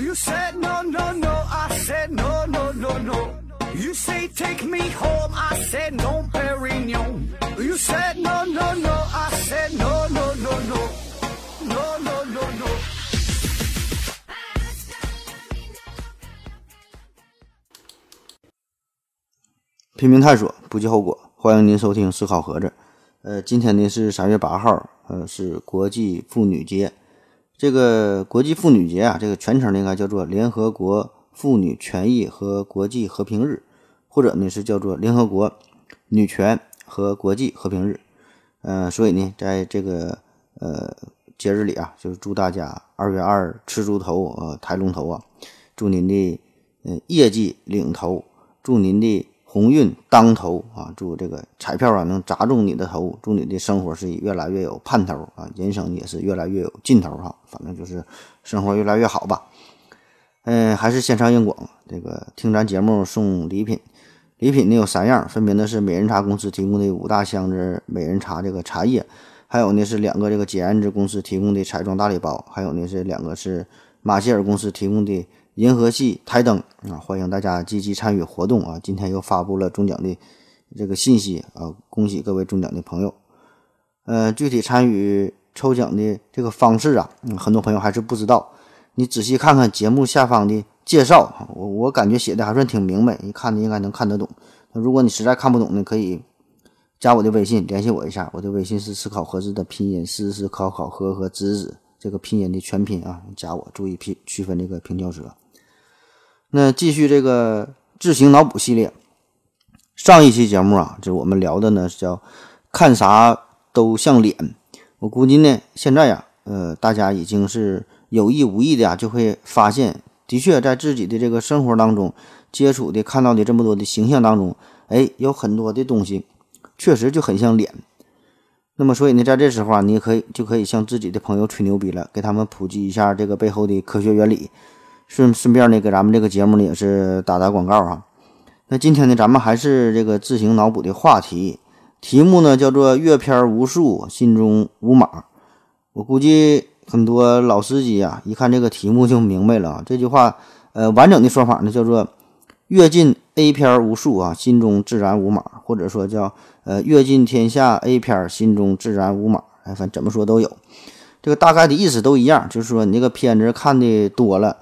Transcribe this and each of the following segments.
You said no, no, no. I said no, no, no, no. You say take me home. I said no, Perignon. You said no, no, no. I said no, no, no, no. No, no, no, no. 拼命探索，不计后果。欢迎您收听思考盒子。呃，今天呢是三月八号，呃，是国际妇女节。这个国际妇女节啊，这个全称应该叫做联合国妇女权益和国际和平日，或者呢是叫做联合国女权和国际和平日。呃，所以呢，在这个呃节日里啊，就是祝大家二月二吃猪头，呃，抬龙头啊，祝您的呃业绩领头，祝您的鸿运当头啊！祝这个彩票啊能砸中你的头，祝你的生活是越来越有盼头啊，人生也是越来越有劲头哈。反正就是生活越来越好吧。嗯，还是先上硬广，这个听咱节目送礼品，礼品呢有三样，分别呢是美人茶公司提供的五大箱子美人茶这个茶叶，还有呢是两个这个简安之公司提供的彩妆大礼包，还有呢是两个是马歇尔公司提供的。银河系台灯啊，欢迎大家积极参与活动啊！今天又发布了中奖的这个信息啊，恭喜各位中奖的朋友。呃，具体参与抽奖的这个方式啊，很多朋友还是不知道。你仔细看看节目下方的介绍，我我感觉写的还算挺明白，一看呢应该能看得懂。那如果你实在看不懂呢，可以加我的微信联系我一下，我的微信是思考盒子的拼音，思思考考和和子子这个拼音的全拼啊，加我注意区区分这个平翘舌。那继续这个智行脑补系列，上一期节目啊，就我们聊的呢叫看啥都像脸。我估计呢，现在呀，呃，大家已经是有意无意的啊，就会发现，的确在自己的这个生活当中接触的、看到的这么多的形象当中，哎，有很多的东西确实就很像脸。那么，所以呢，在这时候啊，你也可以就可以向自己的朋友吹牛逼了，给他们普及一下这个背后的科学原理。顺顺便呢，给咱们这个节目呢也是打打广告哈。那今天呢，咱们还是这个自行脑补的话题，题目呢叫做“阅片无数，心中无码”。我估计很多老司机啊，一看这个题目就明白了啊。这句话，呃，完整的说法呢叫做“阅尽 A 片无数啊，心中自然无码”，或者说叫“呃，阅尽天下 A 片，心中自然无码”。哎，反正怎么说都有，这个大概的意思都一样，就是说你这个片子看的多了。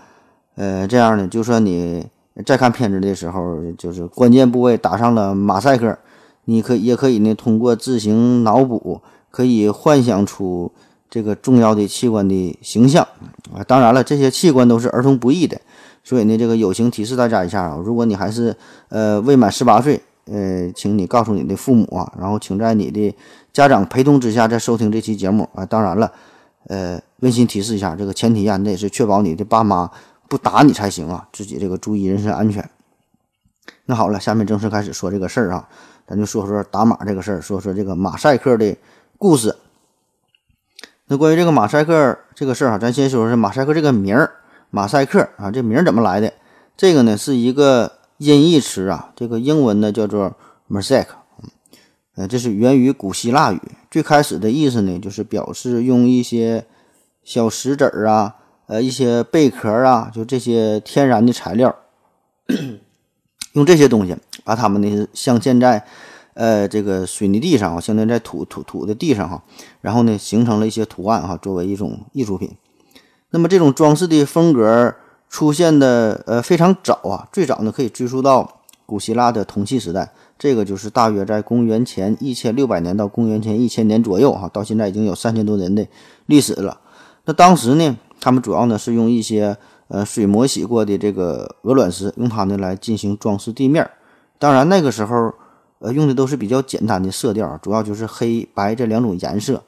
呃，这样呢，就算你再看片子的时候，就是关键部位打上了马赛克，你可也可以呢，通过自行脑补，可以幻想出这个重要的器官的形象啊。当然了，这些器官都是儿童不宜的，所以呢，这个友情提示大家一下啊，如果你还是呃未满十八岁，呃，请你告诉你的父母啊，然后请在你的家长陪同之下再收听这期节目啊。当然了，呃，温馨提示一下，这个前提啊，那也是确保你的爸妈。不打你才行啊！自己这个注意人身安全。那好了，下面正式开始说这个事儿啊，咱就说说打码这个事儿，说说这个马赛克的故事。那关于这个马赛克这个事儿啊，咱先说说马赛克这个名儿，马赛克啊，这名儿怎么来的？这个呢是一个音译词啊，这个英文呢叫做 mosaic，呃，这是源于古希腊语，最开始的意思呢就是表示用一些小石子儿啊。呃，一些贝壳啊，就这些天然的材料，用这些东西把它们呢镶嵌在呃这个水泥地上啊，镶嵌在土土土的地上哈，然后呢形成了一些图案哈，作为一种艺术品。那么这种装饰的风格出现的呃非常早啊，最早呢可以追溯到古希腊的铜器时代，这个就是大约在公元前一千六百年到公元前一千年左右哈，到现在已经有三千多年的历史了。那当时呢？他们主要呢是用一些呃水磨洗过的这个鹅卵石，用它呢来进行装饰地面。当然那个时候呃用的都是比较简单的色调，主要就是黑白这两种颜色。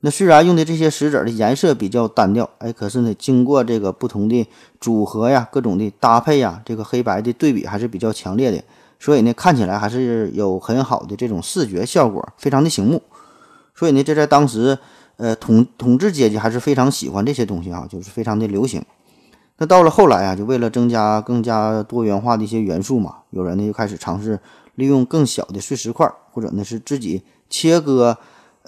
那虽然用的这些石子的颜色比较单调，哎，可是呢经过这个不同的组合呀、各种的搭配呀，这个黑白的对比还是比较强烈的，所以呢看起来还是有很好的这种视觉效果，非常的醒目。所以呢这在当时。呃，统统治阶级还是非常喜欢这些东西啊，就是非常的流行。那到了后来啊，就为了增加更加多元化的一些元素嘛，有人呢就开始尝试利用更小的碎石块，或者呢是自己切割，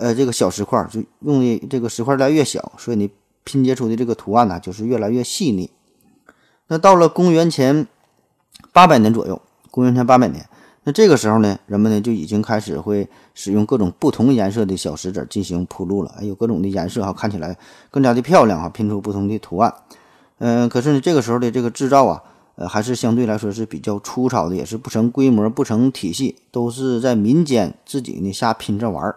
呃，这个小石块，就用的这个石块来越小，所以你拼接出的这个图案呢就是越来越细腻。那到了公元前八百年左右，公元前八百年，那这个时候呢，人们呢就已经开始会使用各种不同颜色的小石子进行铺路了，有各种的颜色哈，看起来更加的漂亮哈，拼出不同的图案。嗯，可是呢，这个时候的这个制造啊，呃，还是相对来说是比较粗糙的，也是不成规模、不成体系，都是在民间自己呢瞎拼着玩儿。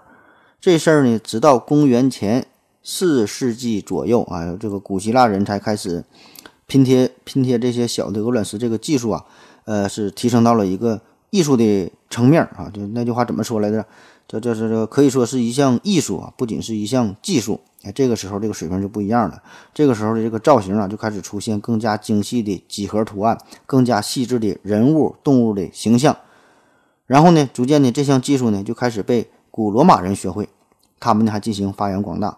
这事儿呢，直到公元前四世纪左右啊，这个古希腊人才开始拼贴拼贴这些小的鹅卵石这个技术啊，呃，是提升到了一个艺术的层面啊。就那句话怎么说来着？叫叫这这可以说是一项艺术啊，不仅是一项技术。哎，这个时候这个水平就不一样了。这个时候的这个造型啊，就开始出现更加精细的几何图案，更加细致的人物、动物的形象。然后呢，逐渐的这项技术呢，就开始被古罗马人学会，他们呢还进行发扬光大，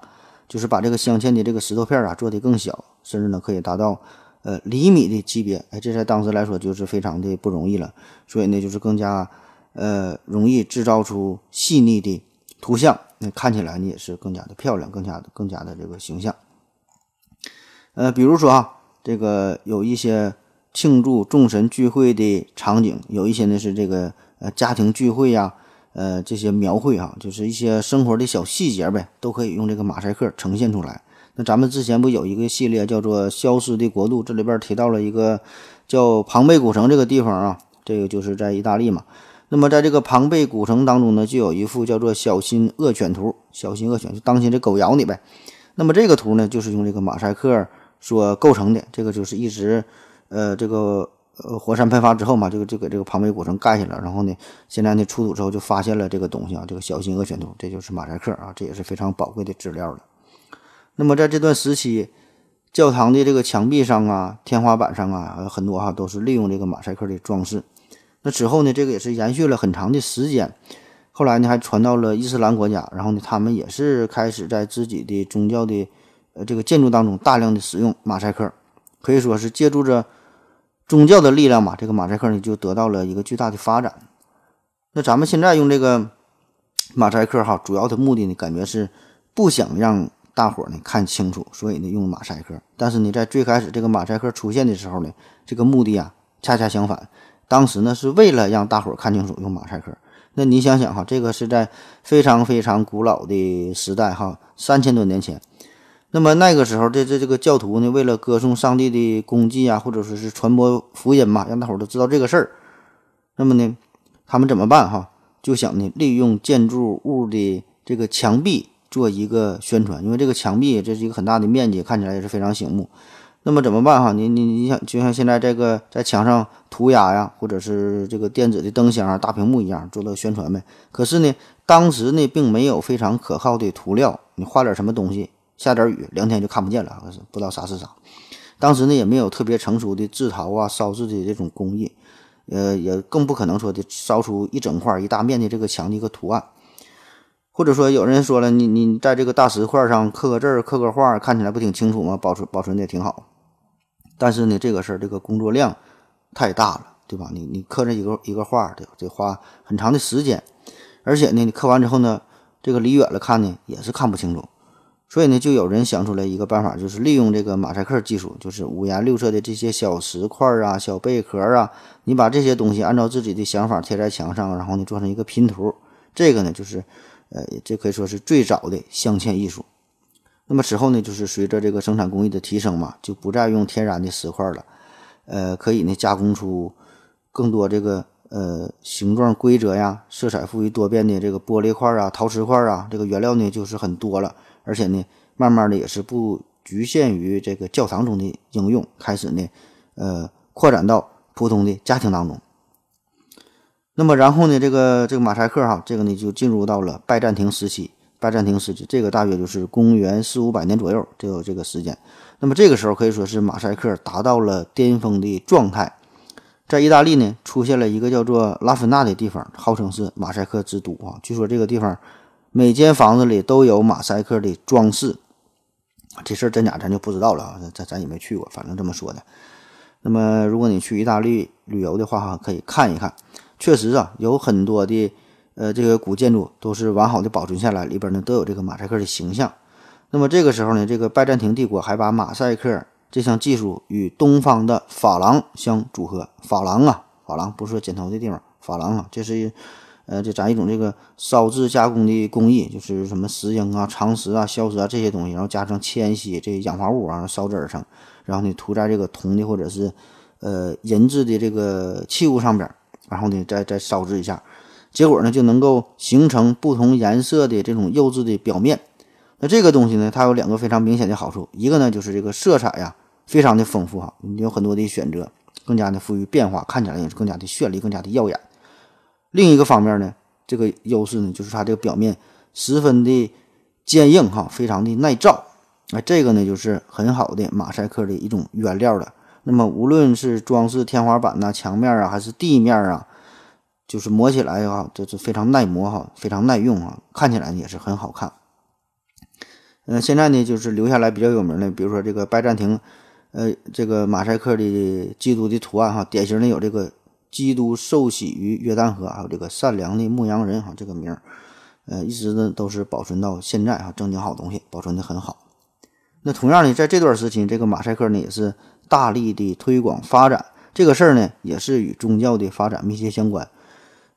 就是把这个镶嵌的这个石头片啊做得更小，甚至呢可以达到呃厘米的级别。哎，这在当时来说就是非常的不容易了。所以呢，就是更加呃容易制造出细腻的图像。那看起来呢也是更加的漂亮，更加的更加的这个形象。呃，比如说啊，这个有一些庆祝众神聚会的场景，有一些呢是这个呃家庭聚会呀，呃这些描绘啊，就是一些生活的小细节呗，都可以用这个马赛克呈现出来。那咱们之前不有一个系列叫做《消失的国度》，这里边提到了一个叫庞贝古城这个地方啊，这个就是在意大利嘛。那么，在这个庞贝古城当中呢，就有一幅叫做“小心恶犬图”，小心恶犬就当心这狗咬你呗。那么这个图呢，就是用这个马赛克所构成的。这个就是一直，呃，这个呃火山喷发之后嘛，这个就给这个庞贝古城盖下了。然后呢，现在呢出土之后就发现了这个东西啊，这个小型恶犬图，这就是马赛克啊，这也是非常宝贵的资料了。那么在这段时期，教堂的这个墙壁上啊、天花板上啊，很多哈都是利用这个马赛克的装饰。那之后呢，这个也是延续了很长的时间。后来呢，还传到了伊斯兰国家，然后呢，他们也是开始在自己的宗教的呃这个建筑当中大量的使用马赛克，可以说是借助着宗教的力量嘛，这个马赛克呢就得到了一个巨大的发展。那咱们现在用这个马赛克哈，主要的目的呢，感觉是不想让大伙儿呢看清楚，所以呢用马赛克。但是呢，在最开始这个马赛克出现的时候呢，这个目的啊恰恰相反。当时呢，是为了让大伙儿看清楚用马赛克。那你想想哈，这个是在非常非常古老的时代哈，三千多年前。那么那个时候的这这个教徒呢，为了歌颂上帝的功绩啊，或者说是传播福音嘛，让大伙都知道这个事儿。那么呢，他们怎么办哈？就想呢，利用建筑物的这个墙壁做一个宣传，因为这个墙壁这是一个很大的面积，看起来也是非常醒目。那么怎么办哈？你你你想，就像现在这个在墙上涂鸦呀，或者是这个电子的灯箱啊、大屏幕一样，做到宣传呗。可是呢，当时呢并没有非常可靠的涂料，你画点什么东西，下点雨，两天就看不见了，不知道啥是啥。当时呢也没有特别成熟的制陶啊、烧制的这种工艺，呃，也更不可能说的烧出一整块一大面的这个墙的一个图案。或者说有人说了，你你在这个大石块上刻个字、刻个画，看起来不挺清楚吗？保存保存的也挺好。但是呢，这个事儿这个工作量太大了，对吧？你你刻这一个一个画得得花很长的时间，而且呢，你刻完之后呢，这个离远了看呢也是看不清楚。所以呢，就有人想出来一个办法，就是利用这个马赛克技术，就是五颜六色的这些小石块啊、小贝壳啊，你把这些东西按照自己的想法贴在墙上，然后呢做成一个拼图。这个呢，就是呃，这可以说是最早的镶嵌艺术。那么此后呢，就是随着这个生产工艺的提升嘛，就不再用天然的石块了，呃，可以呢加工出更多这个呃形状规则呀、色彩富于多变的这个玻璃块啊、陶瓷块啊，这个原料呢就是很多了，而且呢，慢慢的也是不局限于这个教堂中的应用，开始呢，呃，扩展到普通的家庭当中。那么然后呢，这个这个马赛克哈，这个呢就进入到了拜占庭时期。拜占庭时期，这个大约就是公元四五百年左右，就有这个时间。那么这个时候可以说是马赛克达到了巅峰的状态。在意大利呢，出现了一个叫做拉芬纳的地方，号称是马赛克之都啊。据说这个地方每间房子里都有马赛克的装饰。这事儿真假咱就不知道了啊，咱咱也没去过，反正这么说的。那么如果你去意大利旅游的话哈，可以看一看，确实啊，有很多的。呃，这个古建筑都是完好的保存下来，里边呢都有这个马赛克的形象。那么这个时候呢，这个拜占庭帝国还把马赛克这项技术与东方的珐琅相组合。珐琅啊，珐琅不是说剪头的地方，珐琅啊，这是呃，这咱一种这个烧制加工的工艺，就是什么石英啊、长石啊、硝石啊这些东西，然后加上铅锡这氧化物啊，烧制而成，然后呢涂在这个铜的或者是呃银质的这个器物上边，然后呢再再烧制一下，结果呢就能够形成不同颜色的这种釉质的表面。那这个东西呢，它有两个非常明显的好处，一个呢就是这个色彩呀非常的丰富哈，你有很多的选择，更加的富于变化，看起来也是更加的绚丽，更加的耀眼。另一个方面呢，这个优势呢，就是它这个表面十分的坚硬哈，非常的耐造。哎，这个呢就是很好的马赛克的一种原料了。那么无论是装饰天花板呐、墙面啊，还是地面啊，就是磨起来啊，这是非常耐磨哈，非常耐用啊，看起来也是很好看。呃，现在呢就是留下来比较有名的，比如说这个拜占庭，呃，这个马赛克的基督的图案哈，典型的有这个。基督受洗于约旦河，还有这个善良的牧羊人哈，这个名儿，呃，一直呢都是保存到现在哈，正经好东西，保存的很好。那同样呢，在这段时期，这个马赛克呢也是大力的推广发展，这个事儿呢也是与宗教的发展密切相关。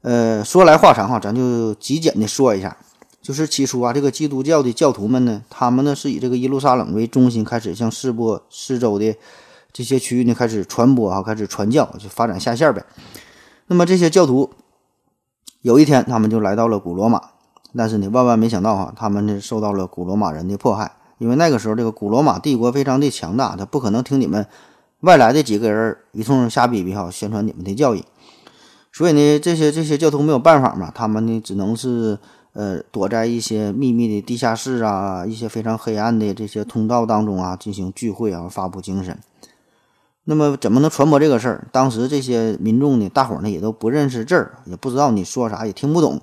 呃，说来话长哈，咱就极简的说一下，就是起初啊，这个基督教的教徒们呢，他们呢是以这个耶路撒冷为中心，开始向四波四周的。这些区域呢开始传播啊，开始传教，就发展下线呗。那么这些教徒有一天，他们就来到了古罗马，但是呢，万万没想到哈，他们呢受到了古罗马人的迫害，因为那个时候这个古罗马帝国非常的强大，他不可能听你们外来的几个人一通瞎逼逼哈，宣传你们的教义。所以呢，这些这些教徒没有办法嘛，他们呢只能是呃躲在一些秘密的地下室啊，一些非常黑暗的这些通道当中啊进行聚会啊，发布精神。那么怎么能传播这个事儿？当时这些民众呢，大伙儿呢也都不认识字儿，也不知道你说啥，也听不懂。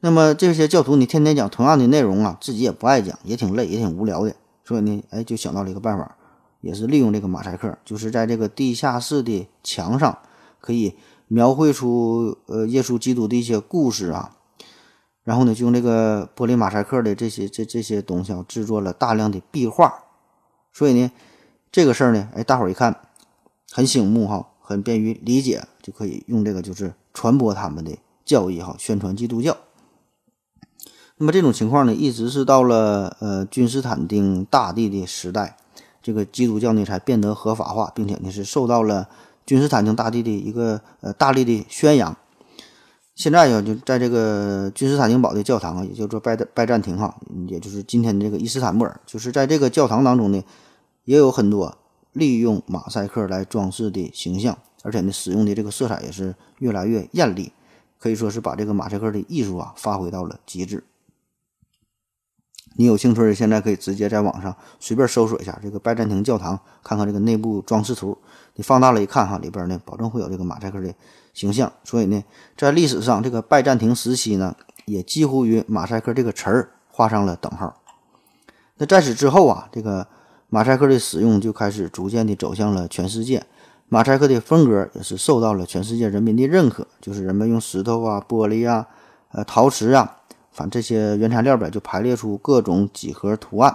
那么这些教徒你天天讲同样的内容啊，自己也不爱讲，也挺累，也挺无聊的。所以呢，哎，就想到了一个办法，也是利用这个马赛克，就是在这个地下室的墙上，可以描绘出呃耶稣基督的一些故事啊。然后呢，就用这个玻璃马赛克的这些这这些东西啊，制作了大量的壁画。所以呢，这个事儿呢，哎，大伙儿一看。很醒目哈，很便于理解，就可以用这个就是传播他们的教义哈，宣传基督教。那么这种情况呢，一直是到了呃君士坦丁大帝的时代，这个基督教呢才变得合法化，并且呢是受到了君士坦丁大帝的一个呃大力的宣扬。现在呀，就在这个君士坦丁堡的教堂啊，也叫做拜拜占庭哈，也就是今天的这个伊斯坦布尔，就是在这个教堂当中呢，也有很多。利用马赛克来装饰的形象，而且呢，使用的这个色彩也是越来越艳丽，可以说是把这个马赛克的艺术啊发挥到了极致。你有兴趣的，现在可以直接在网上随便搜索一下这个拜占庭教堂，看看这个内部装饰图。你放大了一看哈，里边呢保证会有这个马赛克的形象。所以呢，在历史上这个拜占庭时期呢，也几乎与马赛克这个词儿画上了等号。那在此之后啊，这个。马赛克的使用就开始逐渐的走向了全世界，马赛克的风格也是受到了全世界人民的认可。就是人们用石头啊、玻璃啊、呃陶瓷啊，反正这些原材料呗，就排列出各种几何图案。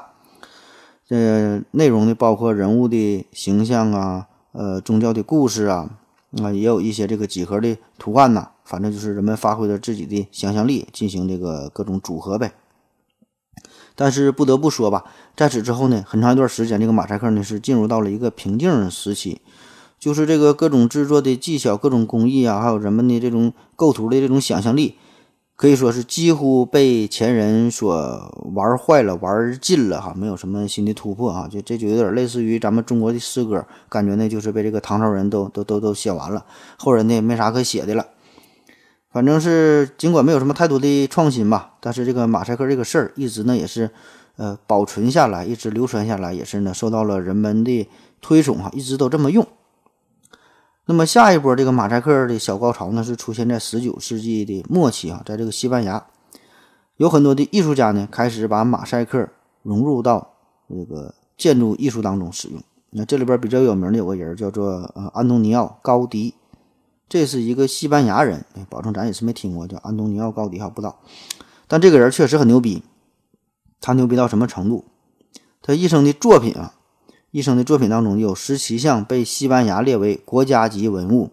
呃，内容呢包括人物的形象啊，呃宗教的故事啊，啊也有一些这个几何的图案呐。反正就是人们发挥了自己的想象力，进行这个各种组合呗。但是不得不说吧，在此之后呢，很长一段时间，这个马赛克呢是进入到了一个瓶颈时期，就是这个各种制作的技巧、各种工艺啊，还有人们的这种构图的这种想象力，可以说是几乎被前人所玩坏了、玩尽了哈，没有什么新的突破啊，就这就有点类似于咱们中国的诗歌，感觉呢就是被这个唐朝人都都都都写完了，后人呢也没啥可写的了。反正是尽管没有什么太多的创新吧，但是这个马赛克这个事儿一直呢也是，呃，保存下来，一直流传下来，也是呢受到了人们的推崇哈，一直都这么用。那么下一波这个马赛克的小高潮呢，是出现在十九世纪的末期啊，在这个西班牙，有很多的艺术家呢开始把马赛克融入到这个建筑艺术当中使用。那这里边比较有名的有个人叫做呃安东尼奥·高迪。这是一个西班牙人，保证咱也是没听过，叫安东尼奥·高迪哈，不知道。但这个人确实很牛逼，他牛逼到什么程度？他一生的作品啊，一生的作品当中有十七项被西班牙列为国家级文物，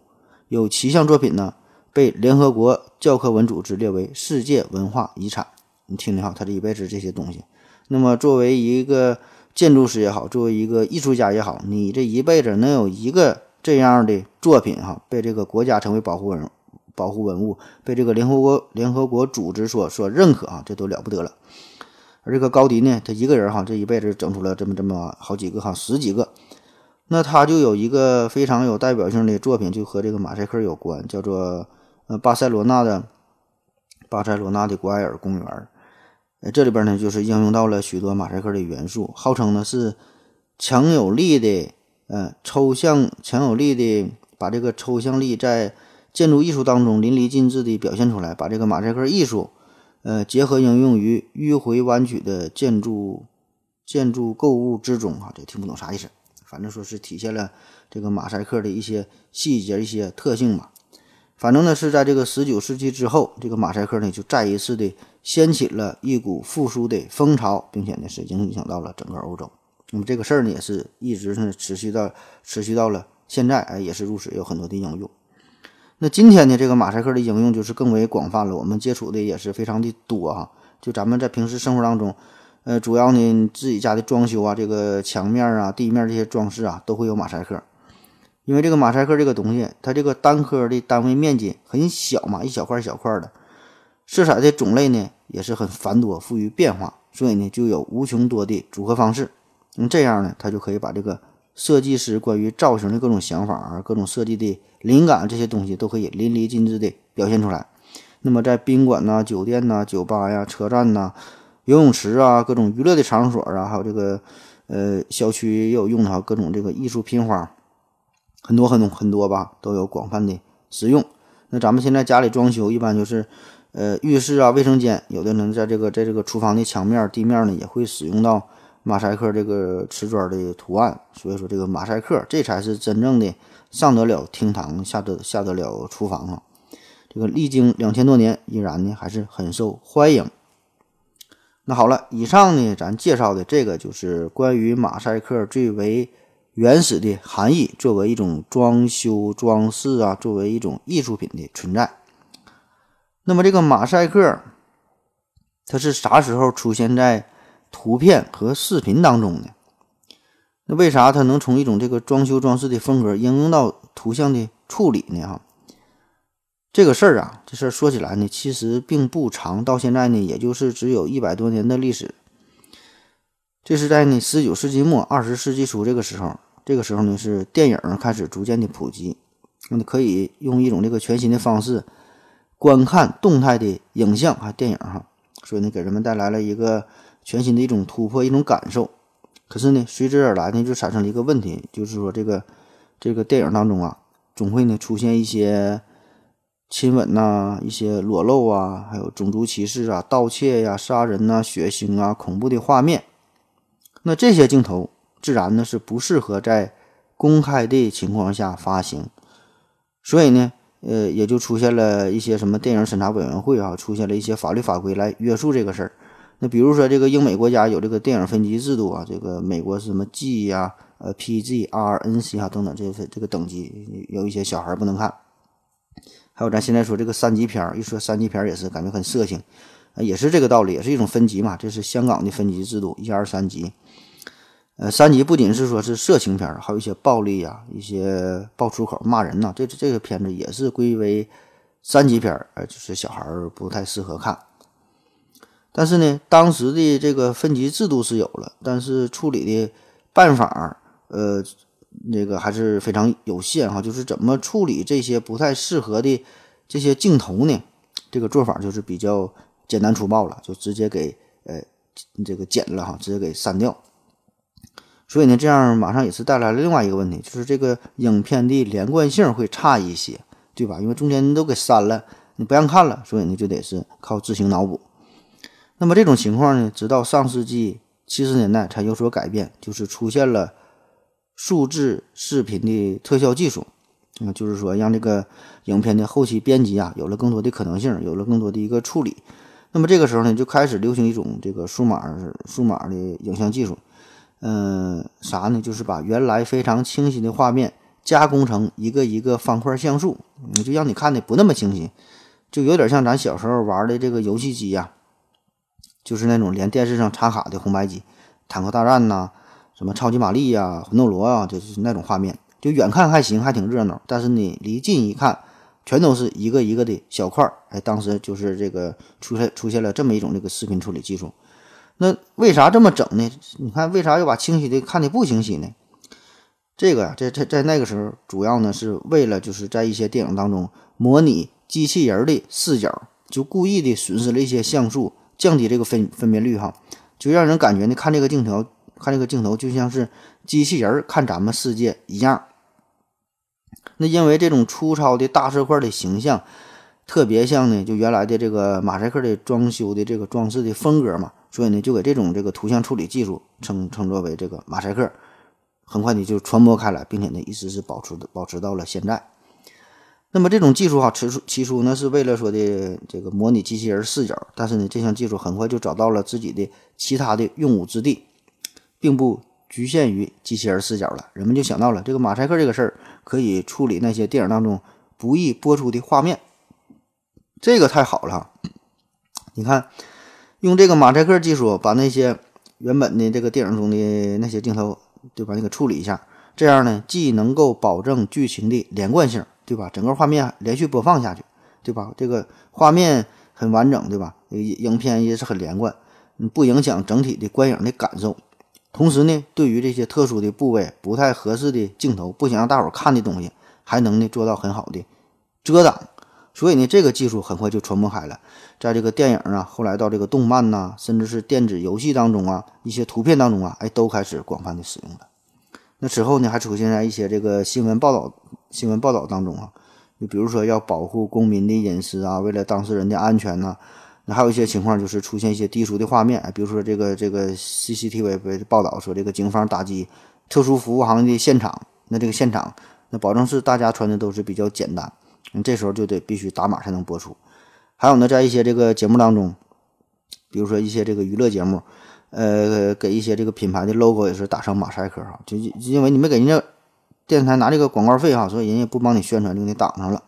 有七项作品呢被联合国教科文组织列为世界文化遗产。你听听哈，他这一辈子这些东西。那么作为一个建筑师也好，作为一个艺术家也好，你这一辈子能有一个这样的作品哈，被这个国家成为保护文保护文物，被这个联合国联合国组织所所认可啊，这都了不得了。而这个高迪呢，他一个人哈，这一辈子整出了这么这么好几个哈，十几个。那他就有一个非常有代表性的作品，就和这个马赛克有关，叫做呃巴塞罗那的巴塞罗那的古埃尔公园。呃，这里边呢就是应用到了许多马赛克的元素，号称呢是强有力的，呃，抽象强有力的，把这个抽象力在建筑艺术当中淋漓尽致的表现出来，把这个马赛克艺术。呃，结合应用于迂回弯曲的建筑建筑构物之中啊，这听不懂啥意思，反正说是体现了这个马赛克的一些细节、一些特性吧。反正呢是在这个十九世纪之后，这个马赛克呢就再一次的掀起了一股复苏的风潮，并且呢是影响到了整个欧洲。那么这个事儿呢也是一直是持续到持续到了现在，哎，也是如此，有很多的应用。那今天呢，这个马赛克的应用就是更为广泛了，我们接触的也是非常的多哈。就咱们在平时生活当中，呃，主要呢自己家的装修啊，这个墙面啊、地面这些装饰啊，都会有马赛克。因为这个马赛克这个东西，它这个单颗的单位面积很小嘛，一小块一小块的，色彩的种类呢也是很繁多，富于变化，所以呢就有无穷多的组合方式。那这样呢，它就可以把这个设计师关于造型的各种想法啊，各种设计的。灵感这些东西都可以淋漓尽致地表现出来。那么在宾馆呐、酒店呐、酒吧呀、车站呐、游泳池啊、各种娱乐的场所啊，还有这个呃小区也有用的各种这个艺术拼花，很多很多很多吧，都有广泛的使用。那咱们现在家里装修，一般就是呃浴室啊、卫生间，有的人在这个在这个厨房的墙面、地面呢，也会使用到马赛克这个瓷砖的图案。所以说，这个马赛克这才是真正的。上得了厅堂，下得下得了厨房啊！这个历经两千多年，依然呢还是很受欢迎。那好了，以上呢咱介绍的这个就是关于马赛克最为原始的含义，作为一种装修装饰啊，作为一种艺术品的存在。那么这个马赛克，它是啥时候出现在图片和视频当中呢？那为啥它能从一种这个装修装饰的风格应用到图像的处理呢？哈，这个事儿啊，这事儿说起来呢，其实并不长，到现在呢，也就是只有一百多年的历史。这是在呢十九世纪末二十世纪初这个时候，这个时候呢是电影开始逐渐的普及，那么可以用一种这个全新的方式观看动态的影像啊电影哈，所以呢给人们带来了一个全新的一种突破，一种感受。可是呢，随之而来呢，就产生了一个问题，就是说这个这个电影当中啊，总会呢出现一些亲吻呐、一些裸露啊，还有种族歧视啊、盗窃呀、杀人呐、血腥啊、恐怖的画面。那这些镜头自然呢是不适合在公开的情况下发行，所以呢，呃，也就出现了一些什么电影审查委员会啊，出现了一些法律法规来约束这个事儿。那比如说，这个英美国家有这个电影分级制度啊，这个美国是什么 G 呀、呃 PG、R、NC 啊等等这些这个等级，有一些小孩不能看。还有咱现在说这个三级片儿，一说三级片儿也是感觉很色情，也是这个道理，也是一种分级嘛。这是香港的分级制度，一二三级。呃，三级不仅是说是色情片儿，还有一些暴力呀、一些爆粗口、骂人呐，这这个片子也是归为三级片儿，呃，就是小孩不太适合看。但是呢，当时的这个分级制度是有了，但是处理的办法，呃，那个还是非常有限哈。就是怎么处理这些不太适合的这些镜头呢？这个做法就是比较简单粗暴了，就直接给呃这个剪了哈，直接给删掉。所以呢，这样马上也是带来了另外一个问题，就是这个影片的连贯性会差一些，对吧？因为中间都给删了，你不让看了，所以呢就得是靠自行脑补。那么这种情况呢，直到上世纪七十年代才有所改变，就是出现了数字视频的特效技术，那就是说让这个影片的后期编辑啊有了更多的可能性，有了更多的一个处理。那么这个时候呢，就开始流行一种这个数码数码的影像技术，嗯，啥呢？就是把原来非常清晰的画面加工成一个一个方块像素，你就让你看的不那么清晰，就有点像咱小时候玩的这个游戏机呀，就是那种连电视上插卡的红白机，坦克大战呐，什么超级玛丽呀、魂斗罗啊，就是那种画面。就远看还行，还挺热闹，但是你离近一看，全都是一个一个的小块儿。哎，当时就是这个出现出现了这么一种这个视频处理技术。那为啥这么整呢？你看为啥要把清晰的看的不清晰呢？这个呀，在在在那个时候，主要呢是为了就是在一些电影当中模拟机器人的视角，就故意的损失了一些像素，降低这个分分辨率哈，就让人感觉呢看这个镜头看这个镜头就像是机器人看咱们世界一样。那因为这种粗糙的大色块的形象，特别像呢，就原来的这个马赛克的装修的这个装饰的风格嘛，所以呢，就给这种这个图像处理技术称称作为这个马赛克，很快的就传播开来，并且呢，一直是保持保持到了现在。那么这种技术哈，起初起初呢是为了说的这个模拟机器人视角，但是呢，这项技术很快就找到了自己的其他的用武之地，并不。局限于机器人视角了，人们就想到了这个马赛克这个事儿，可以处理那些电影当中不易播出的画面，这个太好了。你看，用这个马赛克技术，把那些原本的这个电影中的那些镜头，对吧？你给处理一下，这样呢，既能够保证剧情的连贯性，对吧？整个画面连续播放下去，对吧？这个画面很完整，对吧？影片也是很连贯，不影响整体的观影的感受。同时呢，对于这些特殊的部位、不太合适的镜头、不想让大伙儿看的东西，还能呢做到很好的遮挡。所以呢，这个技术很快就传播开了，在这个电影啊，后来到这个动漫呐，甚至是电子游戏当中啊，一些图片当中啊，哎，都开始广泛的使用了。那此后呢，还出现在一些这个新闻报道、新闻报道当中啊，就比如说要保护公民的隐私啊，为了当事人的安全呐。那还有一些情况，就是出现一些低俗的画面，比如说这个这个 CCTV 报道说，这个警方打击特殊服务行业的现场，那这个现场，那保证是大家穿的都是比较简单，你这时候就得必须打码才能播出。还有呢，在一些这个节目当中，比如说一些这个娱乐节目，呃，给一些这个品牌的 logo 也是打上马赛克哈，就因为你没给人家电视台拿这个广告费哈，所以人家不帮你宣传，就给你挡上了。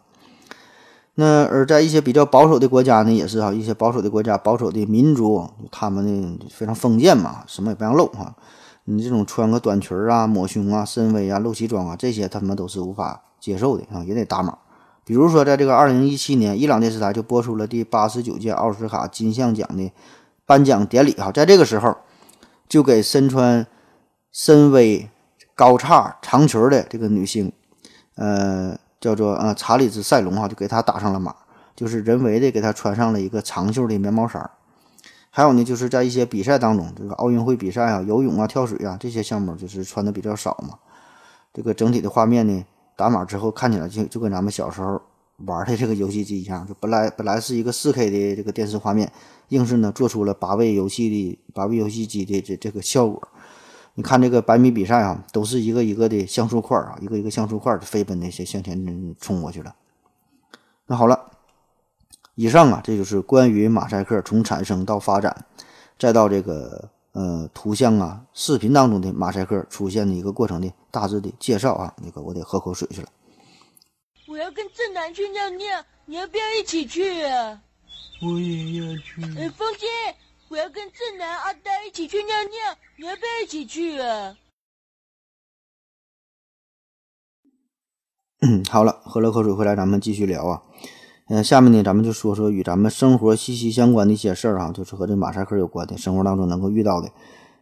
那而在一些比较保守的国家呢，也是哈，一些保守的国家、保守的民族，他们呢非常封建嘛，什么也不让露哈。你这种穿个短裙啊、抹胸啊、深 V 啊、露脐装啊，这些他们都是无法接受的啊，也得打码。比如说，在这个二零一七年，伊朗电视台就播出了第八十九届奥斯卡金像奖的颁奖典礼哈，在这个时候，就给身穿深 V 高叉长裙的这个女星，呃。叫做呃查理兹塞隆哈，就给她打上了码，就是人为的给她穿上了一个长袖的棉毛衫。还有呢，就是在一些比赛当中，这个奥运会比赛啊，游泳啊、跳水啊这些项目，就是穿的比较少嘛。这个整体的画面呢，打码之后看起来就就跟咱们小时候玩的这个游戏机一样，就本来本来是一个四 K 的这个电视画面，硬是呢做出了八位游戏的八位游戏机的这这个效果。你看这个百米比赛啊，都是一个一个的像素块啊，一个一个像素块飞奔那些向前冲过去了。那好了，以上啊，这就是关于马赛克从产生到发展，再到这个呃图像啊、视频当中的马赛克出现的一个过程的大致的介绍啊。那个我得喝口水去了。我要跟正南去尿尿，你要不要一起去啊？我也要去。哎，风姐。我要跟正南、阿呆一起去尿尿，你要不要一起去啊？好了，喝了口水回来，咱们继续聊啊。嗯，下面呢，咱们就说说与咱们生活息息相关的一些事儿啊，就是和这马赛克有关的，生活当中能够遇到的。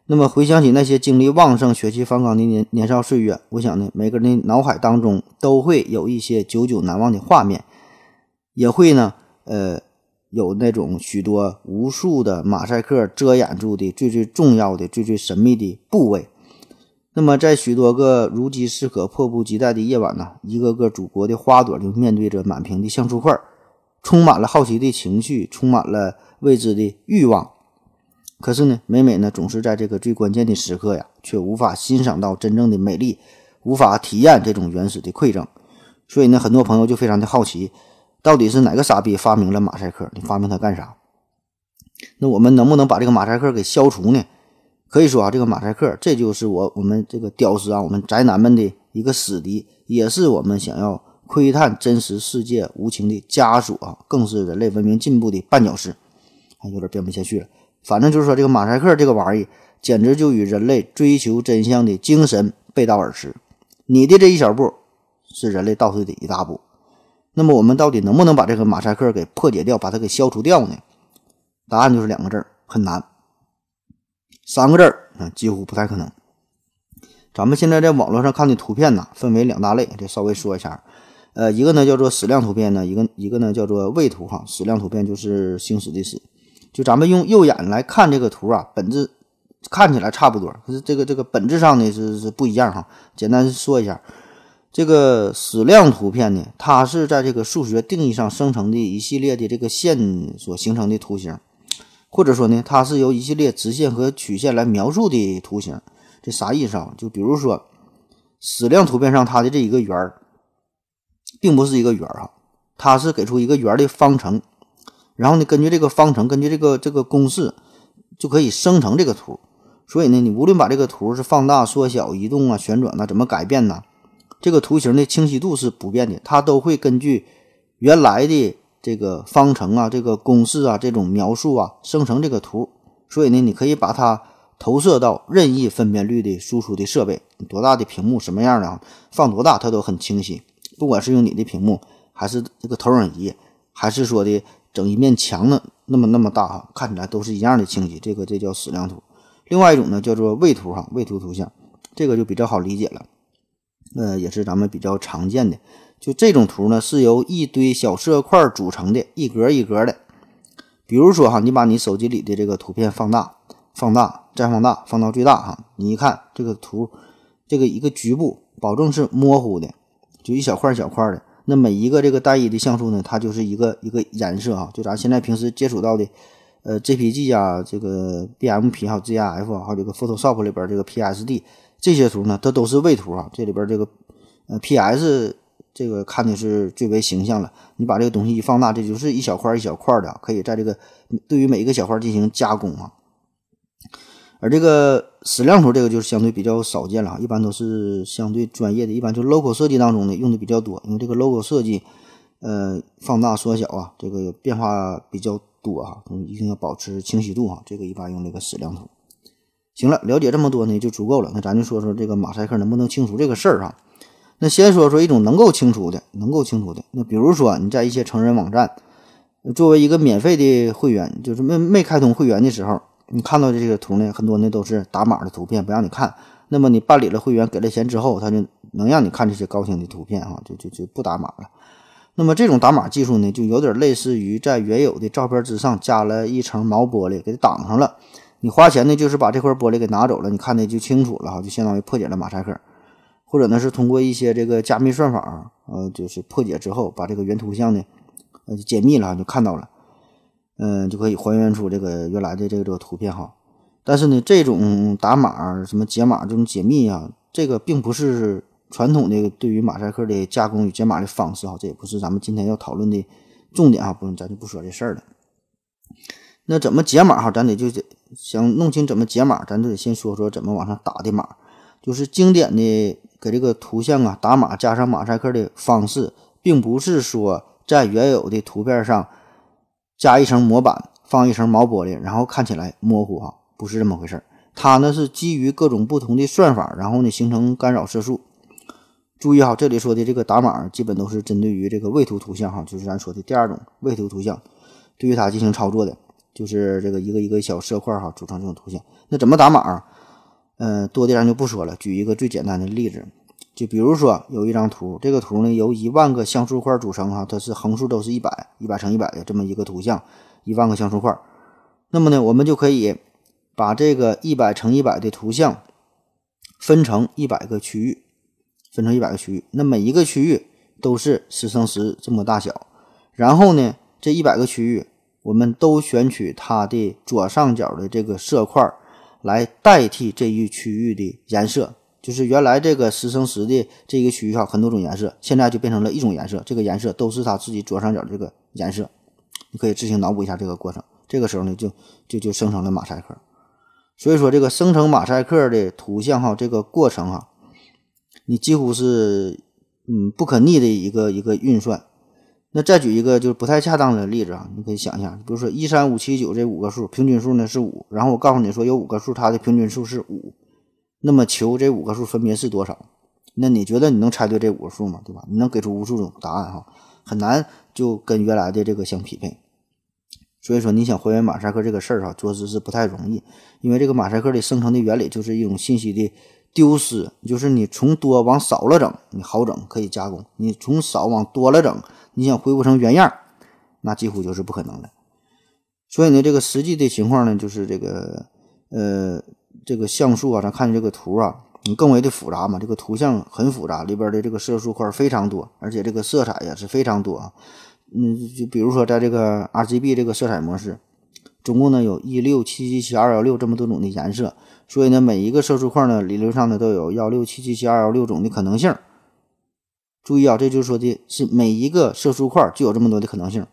那么回想起那些精力旺盛、血气方刚的年年少岁月，我想呢，每个人的脑海当中都会有一些久久难忘的画面，也会呢，呃。有那种许多无数的马赛克遮掩住的最最重要的、最最神秘的部位。那么，在许多个如饥似渴、迫不及待的夜晚呢，一个个祖国的花朵就面对着满屏的像素块，充满了好奇的情绪，充满了未知的欲望。可是呢，每每呢，总是在这个最关键的时刻呀，却无法欣赏到真正的美丽，无法体验这种原始的馈赠。所以呢，很多朋友就非常的好奇。到底是哪个傻逼发明了马赛克？你发明它干啥？那我们能不能把这个马赛克给消除呢？可以说啊，这个马赛克这就是我我们这个屌丝啊，我们宅男们的一个死敌，也是我们想要窥探真实世界无情的枷锁啊，更是人类文明进步的绊脚石。还有点编不下去了，反正就是说这个马赛克这个玩意，简直就与人类追求真相的精神背道而驰。你的这一小步，是人类倒退的一大步。那么我们到底能不能把这个马赛克给破解掉，把它给消除掉呢？答案就是两个字儿，很难。三个字儿啊，几乎不太可能。咱们现在在网络上看的图片呢，分为两大类，这稍微说一下。呃，一个呢叫做矢量图片呢，一个一个呢叫做位图哈。矢量图片就是行驶的矢，就咱们用右眼来看这个图啊，本质看起来差不多，可是这个这个本质上呢是是不一样哈。简单说一下，这个矢量图片呢，它是在这个数学定义上生成的一系列的这个线所形成的图形。或者说呢，它是由一系列直线和曲线来描述的图形，这啥意思啊？就比如说，矢量图片上它的这一个圆，并不是一个圆儿哈，它是给出一个圆的方程，然后呢，根据这个方程，根据这个这个公式，就可以生成这个图。所以呢，你无论把这个图是放大、缩小、移动啊、旋转呐，怎么改变呢？这个图形的清晰度是不变的，它都会根据原来的。这个方程啊，这个公式啊，这种描述啊，生成这个图，所以呢，你可以把它投射到任意分辨率的输出的设备，多大的屏幕，什么样的啊，放多大它都很清晰。不管是用你的屏幕，还是这个投影仪，还是说的整一面墙呢，那么那么大哈，看起来都是一样的清晰。这个这叫矢量图。另外一种呢，叫做位图哈，位图图像，这个就比较好理解了，呃，也是咱们比较常见的。就这种图呢，是由一堆小色块组成的，一格一格的。比如说哈，你把你手机里的这个图片放大、放大、再放大，放到最大哈，你一看这个图，这个一个局部保证是模糊的，就一小块小块的。那每一个这个单一的像素呢，它就是一个一个颜色哈。就咱现在平时接触到的，呃，JPG 啊，这个 BMP 还有 GIF，还有这个 Photoshop 里边这个 PSD 这些图呢，它都是位图啊。这里边这个呃 PS。这个看的是最为形象了。你把这个东西一放大，这就是一小块一小块的，可以在这个对于每一个小块进行加工啊。而这个矢量图，这个就是相对比较少见了，一般都是相对专业的，一般就 logo 设计当中呢用的比较多。因为这个 logo 设计，呃，放大缩小啊，这个变化比较多啊，一定要保持清晰度啊。这个一般用这个矢量图。行了，了解这么多呢就足够了。那咱就说说这个马赛克能不能清除这个事儿啊？那先说说一种能够清除的，能够清除的。那比如说你在一些成人网站，作为一个免费的会员，就是没没开通会员的时候，你看到的这个图呢，很多呢都是打码的图片，不让你看。那么你办理了会员，给了钱之后，他就能让你看这些高清的图片啊，就就就不打码了。那么这种打码技术呢，就有点类似于在原有的照片之上加了一层毛玻璃，给它挡上了。你花钱呢，就是把这块玻璃给拿走了，你看的就清楚了哈，就相当于破解了马赛克。或者呢是通过一些这个加密算法，呃，就是破解之后，把这个原图像呢，呃，解密了就看到了，嗯，就可以还原出这个原来的这个这个图片哈。但是呢，这种打码、什么解码、这种解密啊，这个并不是传统的对于马赛克的加工与解码的方式哈，这也不是咱们今天要讨论的重点哈，不，咱就不说这事儿了。那怎么解码哈？咱得就得想弄清怎么解码，咱就得先说说怎么往上打的码，就是经典的。给这个图像啊打码加上马赛克的方式，并不是说在原有的图片上加一层模板，放一层毛玻璃，然后看起来模糊哈，不是这么回事儿。它呢是基于各种不同的算法，然后呢形成干扰色素。注意哈，这里说的这个打码基本都是针对于这个位图图像哈，就是咱说的第二种位图图像，对于它进行操作的，就是这个一个一个小色块哈组成这种图像。那怎么打码？嗯，多的咱就不说了。举一个最简单的例子，就比如说有一张图，这个图呢由一万个像素块组成，哈，它是横竖都是一百，一百乘一百的这么一个图像，一万个像素块。那么呢，我们就可以把这个一百乘一百的图像分成一百个区域，分成一百个区域。那每一个区域都是十乘十这么大小。然后呢，这一百个区域，我们都选取它的左上角的这个色块。来代替这一区域的颜色，就是原来这个十乘十的这个区域哈，很多种颜色，现在就变成了一种颜色。这个颜色都是它自己左上角这个颜色，你可以自行脑补一下这个过程。这个时候呢，就就就生成了马赛克。所以说这个生成马赛克的图像哈，这个过程哈，你几乎是嗯不可逆的一个一个运算。那再举一个就是不太恰当的例子啊，你可以想一下，比如说一三五七九这五个数平均数呢是五，然后我告诉你说有五个数它的平均数是五，那么求这五个数分别是多少？那你觉得你能猜对这五个数吗？对吧？你能给出无数种答案哈，很难就跟原来的这个相匹配。所以说你想还原马赛克这个事儿哈，着实是不太容易，因为这个马赛克的生成的原理就是一种信息的丢失，就是你从多往少了整，你好整可以加工；你从少往多了整。你想恢复成原样，那几乎就是不可能的。所以呢，这个实际的情况呢，就是这个呃，这个像素啊，咱看这个图啊，你更为的复杂嘛。这个图像很复杂，里边的这个色素块非常多，而且这个色彩也是非常多啊。嗯，就比如说在这个 RGB 这个色彩模式，总共呢有一六七七七二幺六这么多种的颜色，所以呢，每一个色素块呢，理论上呢都有幺六七七七二幺六种的可能性。注意啊，这就是说的是每一个色素块就有这么多的可能性，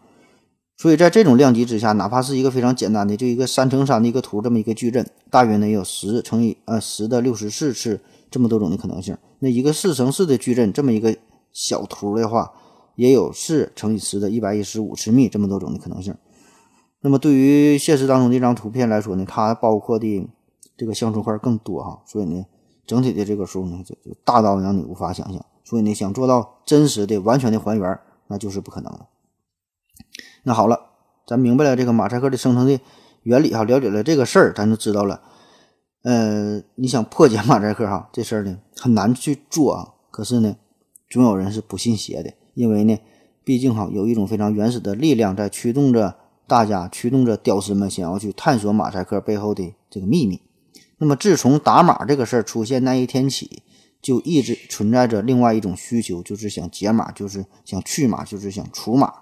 所以在这种量级之下，哪怕是一个非常简单的，就一个三乘三的一个图，这么一个矩阵，大约呢有十乘以呃十的六十四次这么多种的可能性。那一个四乘四的矩阵，这么一个小图的话，也有四乘以十的一百一十五次幂这么多种的可能性。那么对于现实当中这张图片来说呢，它包括的这个像素块更多哈，所以呢，整体的这个数呢就就大到让你无法想象。所以呢，想做到真实的、完全的还原，那就是不可能了。那好了，咱明白了这个马赛克的生成的原理哈，了解了这个事儿，咱就知道了。呃，你想破解马赛克哈，这事儿呢很难去做啊。可是呢，总有人是不信邪的，因为呢，毕竟哈有一种非常原始的力量在驱动着大家，驱动着屌丝们想要去探索马赛克背后的这个秘密。那么自从打码这个事儿出现那一天起。就一直存在着另外一种需求，就是想解码，就是想去码，就是想除码。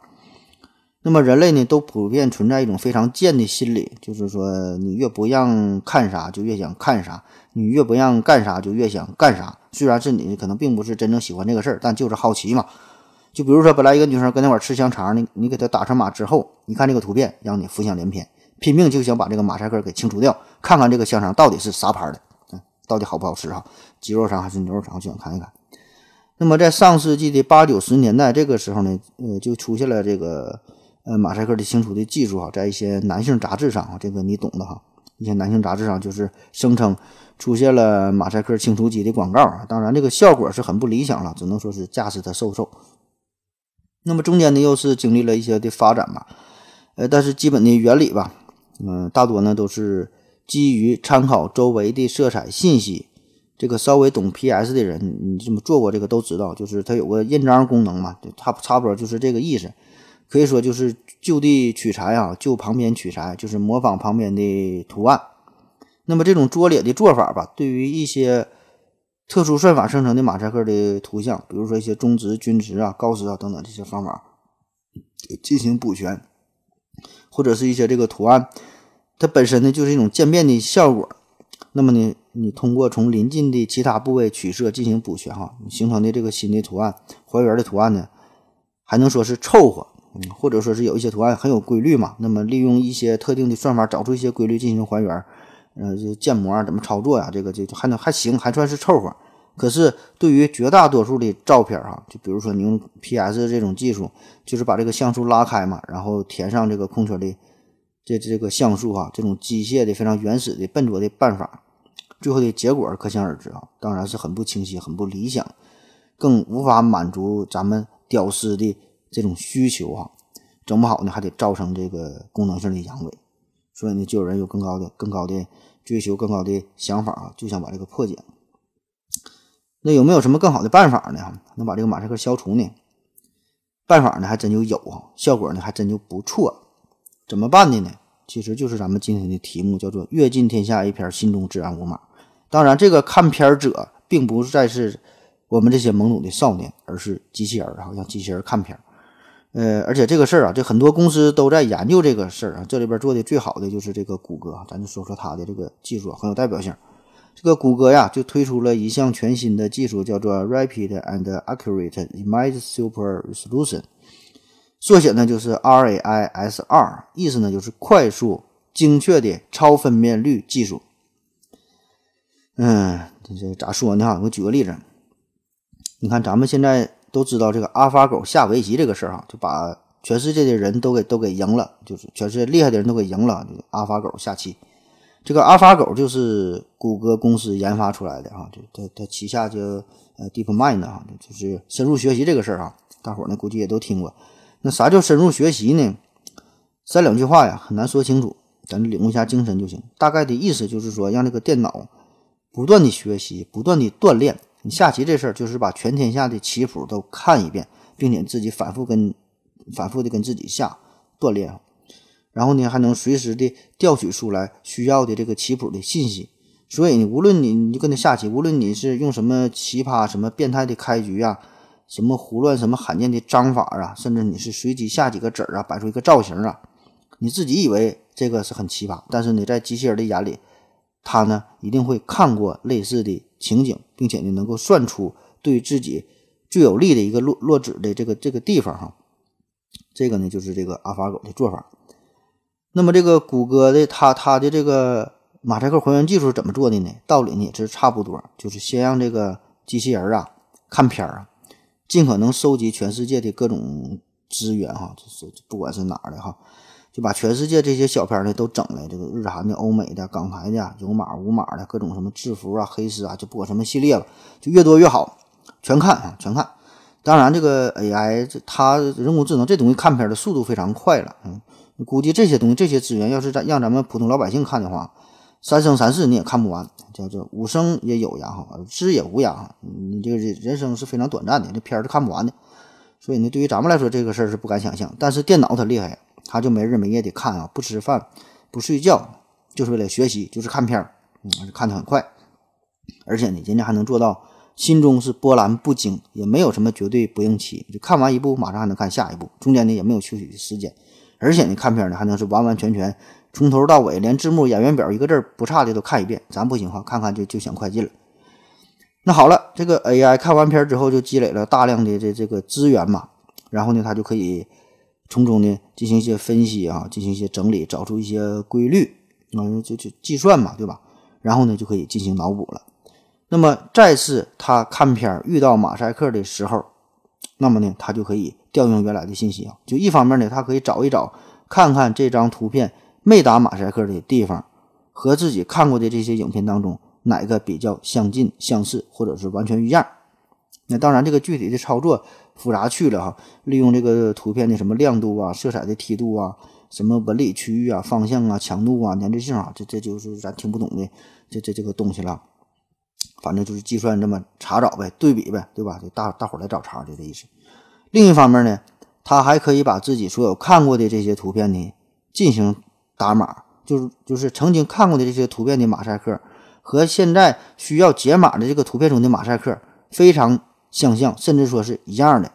那么人类呢，都普遍存在一种非常贱的心理，就是说你越不让看啥，就越想看啥；你越不让干啥，就越想干啥。虽然是你可能并不是真正喜欢这个事儿，但就是好奇嘛。就比如说，本来一个女生跟那块吃香肠，你你给她打上码之后，你看这个图片，让你浮想联翩，拼命就想把这个马赛克给清除掉，看看这个香肠到底是啥牌的。嗯到底好不好吃哈？鸡肉肠还是牛肉肠？我想看一看。那么在上世纪的八九十年代，这个时候呢，呃，就出现了这个呃马赛克的清除的技术哈，在一些男性杂志上啊，这个你懂的哈，一些男性杂志上就是声称出现了马赛克清除机的广告啊。当然，这个效果是很不理想了，只能说是驾驶的瘦瘦。那么中间呢，又是经历了一些的发展吧，呃，但是基本的原理吧，嗯，大多呢都是。基于参考周围的色彩信息，这个稍微懂 PS 的人，你这么做过这个都知道，就是它有个印章功能嘛，差差不多就是这个意思。可以说就是就地取材啊，就旁边取材，就是模仿旁边的图案。那么这种拙劣的做法吧，对于一些特殊算法生成的马赛克的图像，比如说一些中值、均值啊、高值啊等等这些方法进行补全，或者是一些这个图案。它本身呢就是一种渐变的效果，那么呢，你通过从临近的其他部位取色进行补全哈，形成的这个新的图案还原的图案呢，还能说是凑合，嗯，或者说是有一些图案很有规律嘛，那么利用一些特定的算法找出一些规律进行还原，呃，就建模怎么操作呀？这个就还能还行，还算是凑合。可是对于绝大多数的照片哈，就比如说你用 PS 这种技术，就是把这个像素拉开嘛，然后填上这个空缺的。这这个像素啊，这种机械的非常原始的笨拙的办法，最后的结果可想而知啊，当然是很不清晰、很不理想，更无法满足咱们屌丝的这种需求啊，整不好呢还得造成这个功能性的阳痿，所以呢就有人有更高的、更高的追求、更高的想法啊，就想把这个破解。那有没有什么更好的办法呢？能把这个马赛克消除呢？办法呢还真就有啊，效果呢还真就不错。怎么办的呢？其实就是咱们今天的题目，叫做“阅尽天下一篇，心中自然无码”。当然，这个看片者并不再是我们这些懵懂的少年，而是机器人儿，好像机器人看片儿。呃，而且这个事儿啊，这很多公司都在研究这个事儿啊。这里边做的最好的就是这个谷歌，咱就说说它的这个技术很有代表性。这个谷歌呀，就推出了一项全新的技术，叫做 Rapid and Accurate Image Super Resolution。缩写呢就是 RAISR，意思呢就是快速、精确的超分辨率技术。嗯，这这咋说呢？哈，我举个例子，你看咱们现在都知道这个阿尔法狗下围棋这个事儿哈，就把全世界的人都给都给赢了，就是全世界厉害的人都给赢了。就阿尔法狗下棋，这个阿尔法狗就是谷歌公司研发出来的哈，就它它旗下就呃 DeepMind 哈，就是深入学习这个事儿哈，大伙儿呢估计也都听过。那啥叫深入学习呢？三两句话呀，很难说清楚，咱领悟一下精神就行。大概的意思就是说，让这个电脑不断的学习，不断的锻炼。你下棋这事儿，就是把全天下的棋谱都看一遍，并且自己反复跟反复的跟自己下锻炼，然后呢，还能随时的调取出来需要的这个棋谱的信息。所以，无论你你就跟他下棋，无论你是用什么奇葩、什么变态的开局啊。什么胡乱、什么罕见的章法啊，甚至你是随机下几个子儿啊，摆出一个造型啊，你自己以为这个是很奇葩，但是你在机器人的眼里，他呢一定会看过类似的情景，并且呢能够算出对自己最有利的一个落落子的这个这个地方哈。这个呢就是这个阿法狗的做法。那么这个谷歌的它它的这个马赛克还原技术怎么做的呢？道理呢也是差不多，就是先让这个机器人啊看片儿啊。尽可能收集全世界的各种资源哈，就是不管是哪儿的哈，就把全世界这些小片呢都整来，这个日韩的、欧美的、港台的、有码无码的各种什么制服啊、黑丝啊，就不管什么系列了，就越多越好，全看啊，全看。当然，这个 AI 这它人工智能这东西看片的速度非常快了，嗯，估计这些东西这些资源要是让咱们普通老百姓看的话。三生三世你也看不完，叫做五生也有涯哈，知也无涯哈。你这个人生是非常短暂的，这片儿是看不完的。所以呢，对于咱们来说，这个事儿是不敢想象。但是电脑它厉害呀，它就没日没夜的看啊，不吃饭，不睡觉，就是为了学习，就是看片儿，嗯，看得很快。而且呢，人家还能做到心中是波澜不惊，也没有什么绝对不应期，就看完一部马上还能看下一部，中间呢也没有休息的时间。而且呢，看片呢还能是完完全全。从头到尾，连字幕、演员表一个字不差的都看一遍。咱不行哈，看看就就想快进了。那好了，这个 AI 看完片之后就积累了大量的这这个资源嘛，然后呢，它就可以从中呢进行一些分析啊，进行一些整理，找出一些规律啊，就就计算嘛，对吧？然后呢，就可以进行脑补了。那么再次他看片遇到马赛克的时候，那么呢，他就可以调用原来的信息啊，就一方面呢，他可以找一找，看看这张图片。没打马赛克的地方，和自己看过的这些影片当中哪个比较相近、相似，或者是完全一样？那当然，这个具体的操作复杂去了哈。利用这个图片的什么亮度啊、色彩的梯度啊、什么纹理区域啊、方向啊、强度啊、粘滞性啊，这这就是咱听不懂的这这这个东西了。反正就是计算这么查找呗，对比呗，对吧？就大大伙来找茬的这意思。另一方面呢，他还可以把自己所有看过的这些图片呢进行。打码就是就是曾经看过的这些图片的马赛克，和现在需要解码的这个图片中的马赛克非常相像，甚至说是一样的。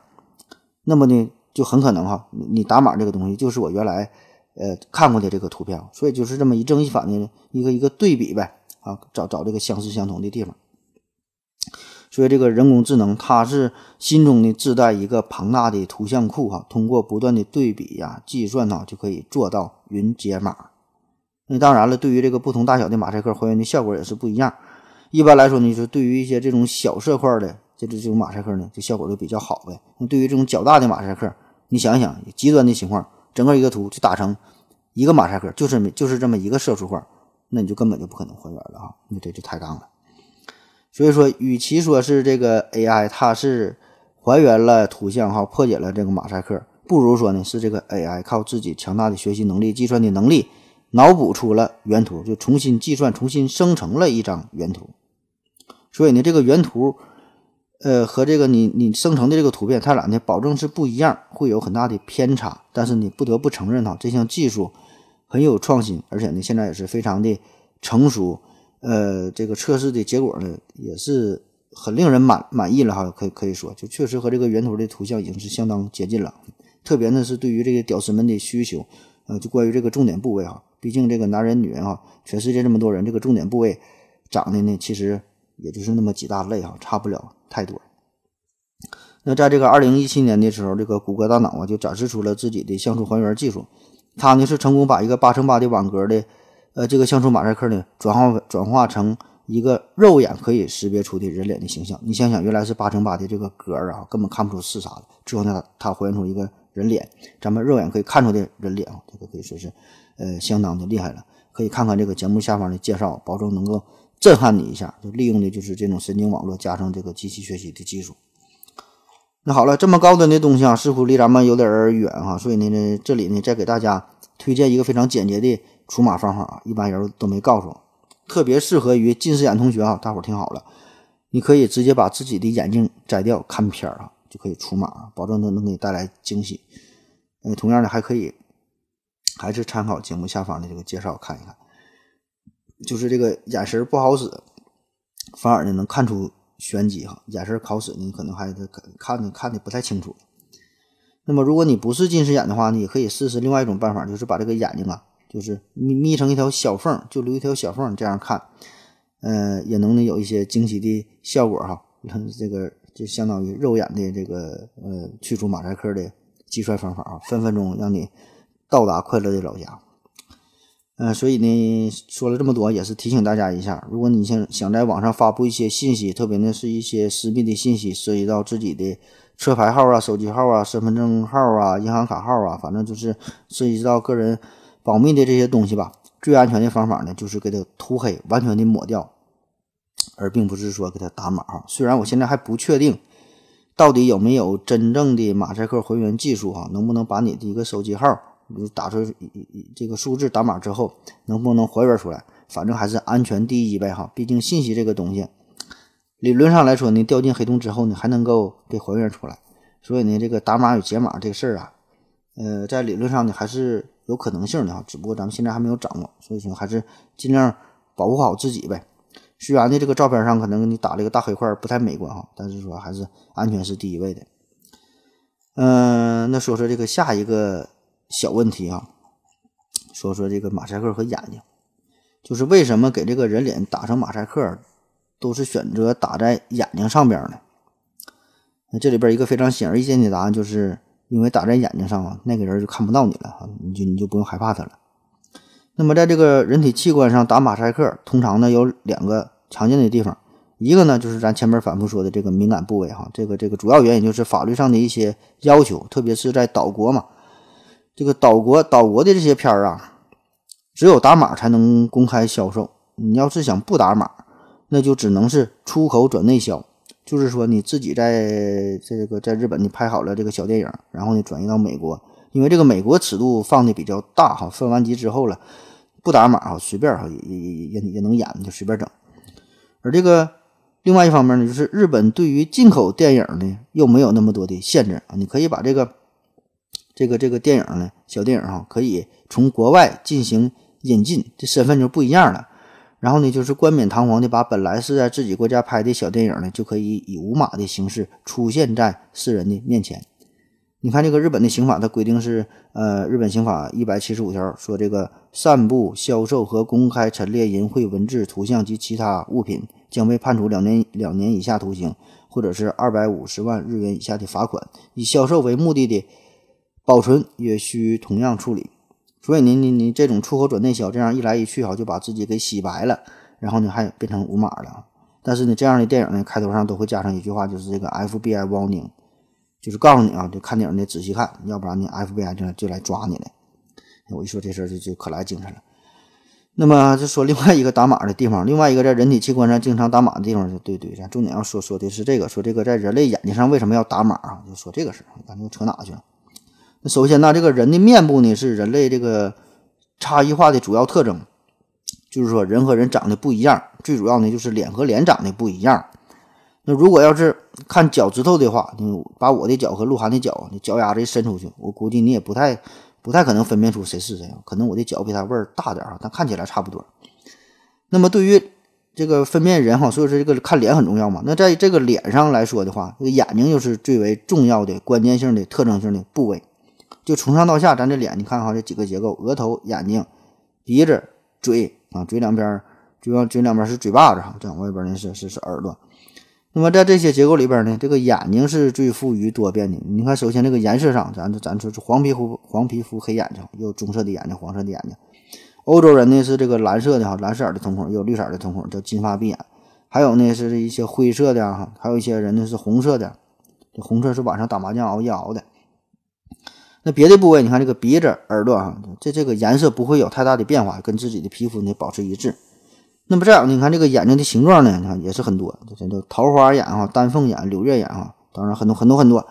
那么呢，就很可能哈，你打码这个东西就是我原来呃看过的这个图片，所以就是这么一正一反的一个一个对比呗啊，找找这个相似相同的地方。所以这个人工智能它是心中呢自带一个庞大的图像库哈，通过不断的对比呀计算呢就可以做到云解码。那当然了，对于这个不同大小的马赛克还原的效果也是不一样。一般来说呢，就对于一些这种小色块的这这这种马赛克呢，这效果就比较好呗。那对于这种较大的马赛克，你想想极端的情况，整个一个图就打成一个马赛克，就是就是这么一个色素块，那你就根本就不可能还原了哈，你这就抬杠了。所以说，与其说是这个 AI 它是还原了图像哈，破解了这个马赛克，不如说呢是这个 AI 靠自己强大的学习能力、计算的能力，脑补出了原图，就重新计算、重新生成了一张原图。所以呢，这个原图，呃，和这个你你生成的这个图片，它俩呢保证是不一样，会有很大的偏差。但是你不得不承认哈，这项技术很有创新，而且呢现在也是非常的成熟。呃，这个测试的结果呢，也是很令人满满意了哈，可以可以说，就确实和这个原图的图像已经是相当接近了。特别呢是对于这个屌丝们的需求，呃，就关于这个重点部位哈，毕竟这个男人女人哈，全世界这么多人，这个重点部位长得呢，其实也就是那么几大类哈，差不了太多。那在这个二零一七年的时候，这个谷歌大脑啊就展示出了自己的像素还原技术，它呢是成功把一个八乘八的网格的。呃，这个像素马赛克呢，转化转化成一个肉眼可以识别出的人脸的形象。你想想，原来是八乘八的这个格儿啊，根本看不出是啥的。之后呢，它还原出一个人脸，咱们肉眼可以看出的人脸啊，这个可以说是呃相当的厉害了。可以看看这个节目下方的介绍，保证能够震撼你一下。就利用的就是这种神经网络加上这个机器学习的技术。那好了，这么高端的东西啊，似乎离咱们有点远哈，所以呢，这里呢再给大家推荐一个非常简洁的除码方法啊，一般人都没告诉，特别适合于近视眼同学啊，大伙儿听好了，你可以直接把自己的眼镜摘掉看片儿啊，就可以除码，保证能能给你带来惊喜。呃，同样的还可以，还是参考节目下方的这个介绍看一看，就是这个眼神不好使，反而呢能看出。玄机哈，眼神好使你可能还是看的看的不太清楚。那么如果你不是近视眼的话，你也可以试试另外一种办法，就是把这个眼睛啊，就是眯眯成一条小缝，就留一条小缝，这样看，呃，也能呢有一些惊喜的效果哈。你看这个就相当于肉眼的这个呃去除马赛克的计算方法啊，分分钟让你到达快乐的老家。嗯，所以呢，说了这么多，也是提醒大家一下，如果你想想在网上发布一些信息，特别呢是一些私密的信息，涉及到自己的车牌号啊、手机号啊、身份证号啊、银行卡号啊，反正就是涉及到个人保密的这些东西吧。最安全的方法呢，就是给它涂黑，完全的抹掉，而并不是说给它打码。虽然我现在还不确定到底有没有真正的马赛克还原技术哈，能不能把你的一个手机号。你打出这个数字打码之后，能不能还原出来？反正还是安全第一呗哈。毕竟信息这个东西，理论上来说呢，掉进黑洞之后呢，还能够给还原出来。所以呢，这个打码与解码这个事儿啊，呃，在理论上呢还是有可能性的哈。只不过咱们现在还没有掌握，所以说还是尽量保护好自己呗。虽然呢，这个照片上可能给你打了一个大黑块不太美观哈，但是说还是安全是第一位的。嗯，那说说这个下一个。小问题啊，说说这个马赛克和眼睛，就是为什么给这个人脸打上马赛克，都是选择打在眼睛上边呢？那这里边一个非常显而易见的答案，就是因为打在眼睛上啊，那个人就看不到你了你就你就不用害怕他了。那么在这个人体器官上打马赛克，通常呢有两个常见的地方，一个呢就是咱前面反复说的这个敏感部位哈，这个这个主要原因就是法律上的一些要求，特别是在岛国嘛。这个岛国岛国的这些片儿啊，只有打码才能公开销售。你要是想不打码，那就只能是出口转内销。就是说，你自己在这个在日本你拍好了这个小电影，然后呢转移到美国，因为这个美国尺度放的比较大哈，分完级之后了，不打码哈，随便哈也也也也也能演，就随便整。而这个另外一方面呢，就是日本对于进口电影呢又没有那么多的限制啊，你可以把这个。这个这个电影呢，小电影哈，可以从国外进行引进，这身份就不一样了。然后呢，就是冠冕堂皇的把本来是在自己国家拍的小电影呢，就可以以无码的形式出现在世人的面前。你看这个日本的刑法，它规定是，呃，日本刑法一百七十五条说，这个散布、销售和公开陈列淫秽文字、图像及其他物品，将被判处两年两年以下徒刑，或者是二百五十万日元以下的罚款。以销售为目的的。保存也需同样处理，所以你你你这种出口转内销，这样一来一去哈，就把自己给洗白了，然后呢还变成无码了。但是呢，这样的电影呢，开头上都会加上一句话，就是这个 FBI warning，就是告诉你啊，就看电影得仔细看，要不然呢 FBI 就就来抓你了。我一说这事儿就就可来精神了。那么就说另外一个打码的地方，另外一个在人体器官上经常打码的地方，对对，咱重点要说说的是这个，说这个在人类眼睛上为什么要打码啊？就说这个事儿，感觉扯哪去了？那首先呢，这个人的面部呢是人类这个差异化的主要特征，就是说人和人长得不一样，最主要呢就是脸和脸长得不一样。那如果要是看脚趾头的话，你把我的脚和鹿晗的脚，你脚丫子一伸出去，我估计你也不太不太可能分辨出谁是谁啊，可能我的脚比他味儿大点儿但看起来差不多。那么对于这个分辨人哈，所以说这个看脸很重要嘛。那在这个脸上来说的话，这个眼睛又是最为重要的关键性的特征性的部位。就从上到下，咱这脸，你看哈，这几个结构：额头、眼睛、鼻子、嘴啊，嘴两边，主要嘴两边是嘴巴子哈，这样外边呢是是是耳朵。那么在这些结构里边呢，这个眼睛是最富于多变的。你看，首先这个颜色上，咱咱说是黄皮肤、黄皮肤黑眼睛，有棕色的眼睛、黄色的眼睛，欧洲人呢是这个蓝色的哈，蓝色的瞳孔，也有绿色的瞳孔，叫金发碧眼。还有呢是一些灰色的哈，还有一些人呢是红色的，这红色是晚上打麻将熬夜熬的。那别的部位，你看这个鼻子、耳朵啊，这这个颜色不会有太大的变化，跟自己的皮肤呢保持一致。那么这样，你看这个眼睛的形状呢，你看也是很多，这叫桃花眼哈、丹凤眼、柳叶眼哈，当然很多很多很多。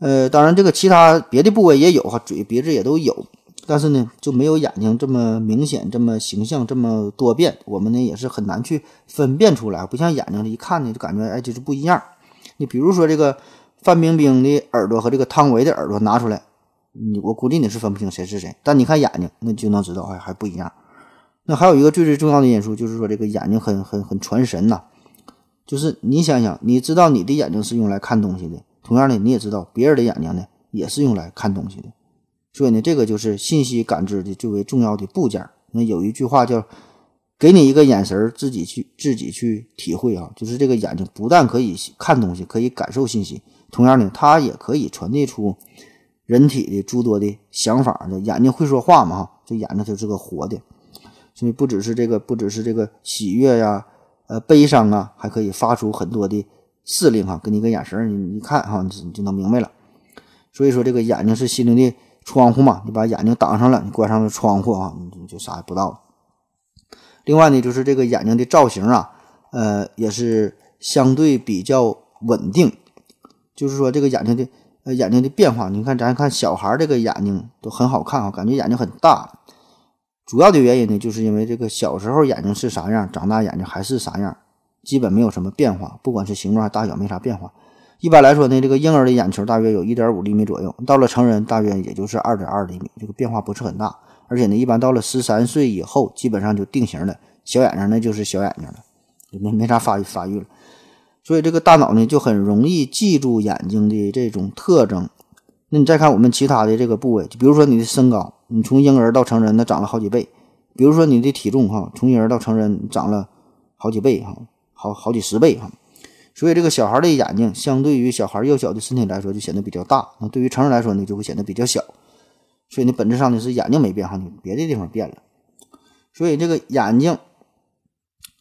呃，当然这个其他别的部位也有哈，嘴、鼻子也都有，但是呢就没有眼睛这么明显、这么形象、这么多变。我们呢也是很难去分辨出来，不像眼睛一看呢就感觉哎就是不一样。你比如说这个范冰冰的耳朵和这个汤唯的耳朵拿出来。你我估计你是分不清谁是谁，但你看眼睛，那就能知道，还还不一样。那还有一个最最重要的因素，就是说这个眼睛很很很传神呐。就是你想想，你知道你的眼睛是用来看东西的，同样的，你也知道别人的眼睛呢也是用来看东西的。所以呢，这个就是信息感知的最为重要的部件。那有一句话叫“给你一个眼神，自己去自己去体会啊”，就是这个眼睛不但可以看东西，可以感受信息，同样的，它也可以传递出。人体的诸多的想法，这眼睛会说话嘛？哈，这眼睛它是个活的，所以不只是这个，不只是这个喜悦呀，呃，悲伤啊，还可以发出很多的指令哈，给你个眼神，你一看哈，你就能明白了。所以说，这个眼睛是心灵的窗户嘛，你把眼睛挡上了，你关上了窗户啊，你就啥也不知道了。另外呢，就是这个眼睛的造型啊，呃，也是相对比较稳定，就是说这个眼睛的。呃，眼睛的变化，你看，咱看小孩这个眼睛都很好看啊，感觉眼睛很大。主要的原因呢，就是因为这个小时候眼睛是啥样，长大眼睛还是啥样，基本没有什么变化，不管是形状还大小，没啥变化。一般来说呢，这个婴儿的眼球大约有一点五厘米左右，到了成人大约也就是二点二厘米，这个变化不是很大。而且呢，一般到了十三岁以后，基本上就定型了，小眼睛那就是小眼睛了，没没啥发育发育了。所以这个大脑呢就很容易记住眼睛的这种特征。那你再看我们其他的这个部位，就比如说你的身高，你从婴儿到成人那长了好几倍；比如说你的体重哈，从婴儿到成人长了好几倍哈，好好几十倍哈。所以这个小孩的眼睛相对于小孩幼小的身体来说就显得比较大，那对于成人来说呢就会显得比较小。所以呢本质上呢是眼睛没变哈，你别的地方变了。所以这个眼睛。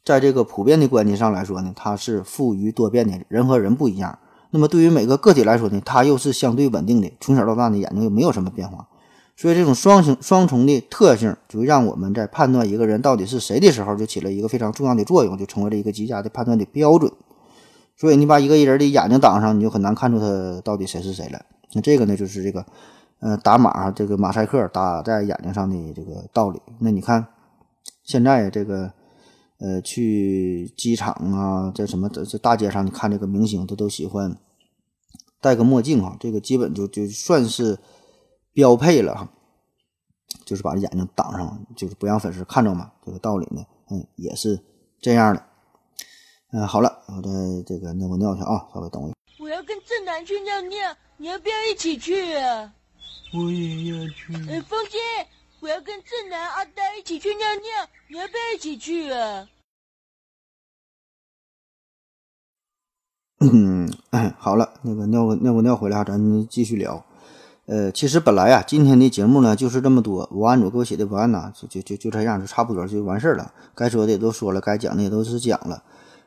在这个普遍的观念上来说呢，它是富于多变的，人和人不一样。那么对于每个个体来说呢，它又是相对稳定的，从小到大呢眼睛又没有什么变化。所以这种双形双重的特性，就让我们在判断一个人到底是谁的时候，就起了一个非常重要的作用，就成为了一个极佳的判断的标准。所以你把一个人的眼睛挡上，你就很难看出他到底谁是谁了。那这个呢，就是这个，呃，打码这个马赛克打在眼睛上的这个道理。那你看现在这个。呃，去机场啊，在什么在这大街上，你看这个明星，他都喜欢戴个墨镜啊，这个基本就就算是标配了哈，就是把眼睛挡上，就是不让粉丝看着嘛。这个道理呢，嗯，也是这样的。嗯，好了，我再这个尿个尿去啊，稍微等我我要跟正南去尿尿，你要不要一起去啊？我也要去。呃，风姐。我要跟正南、阿呆一起去尿尿，你要不要一起去啊？嗯，好了，那个尿个尿个尿回来啊，咱继续聊。呃，其实本来呀，今天的节目呢就是这么多，文案组给我写的文案呢，就就就就这样，就差不多就完事儿了。该说的也都说了，该讲的也都是讲了。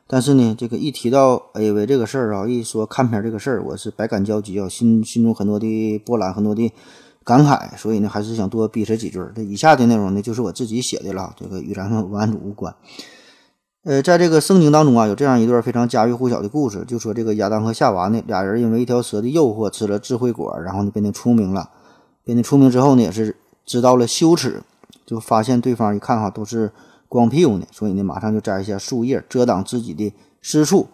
但是呢，这个一提到 AV 这个事儿啊，一说看片这个事儿，我是百感交集啊，心心中很多的波澜，很多的。感慨，所以呢，还是想多逼扯几句。这以下的内容呢，就是我自己写的了，这个与咱们文案组无关。呃，在这个圣经当中啊，有这样一段非常家喻户晓的故事，就说这个亚当和夏娃呢，俩人因为一条蛇的诱惑，吃了智慧果，然后呢，变得出名了。变得出名之后呢，也是知道了羞耻，就发现对方一看哈都是光屁股呢，所以呢，马上就摘一下树叶遮挡自己的私处。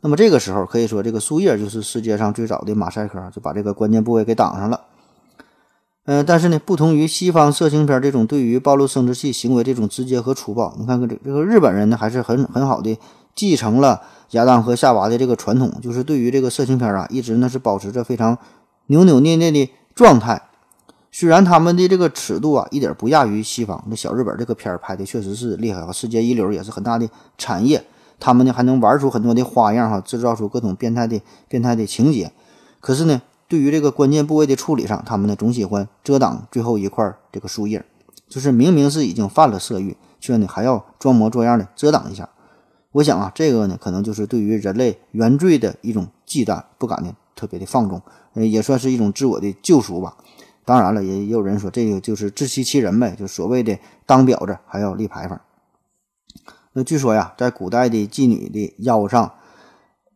那么这个时候，可以说这个树叶就是世界上最早的马赛克，就把这个关键部位给挡上了。呃，但是呢，不同于西方色情片这种对于暴露生殖器行为这种直接和粗暴，你看看这这个日本人呢，还是很很好的继承了亚当和夏娃的这个传统，就是对于这个色情片啊，一直呢是保持着非常扭扭捏捏的状态。虽然他们的这个尺度啊，一点不亚于西方，那小日本这个片拍的确实是厉害啊，世界一流，也是很大的产业。他们呢还能玩出很多的花样哈，制造出各种变态的变态的情节。可是呢。对于这个关键部位的处理上，他们呢总喜欢遮挡最后一块这个树叶，就是明明是已经犯了色欲，却呢还要装模作样的遮挡一下。我想啊，这个呢可能就是对于人类原罪的一种忌惮，不敢呢特别的放纵，呃，也算是一种自我的救赎吧。当然了，也也有人说这个就是自欺欺人呗，就所谓的当婊子还要立牌坊。那据说呀，在古代的妓女的腰上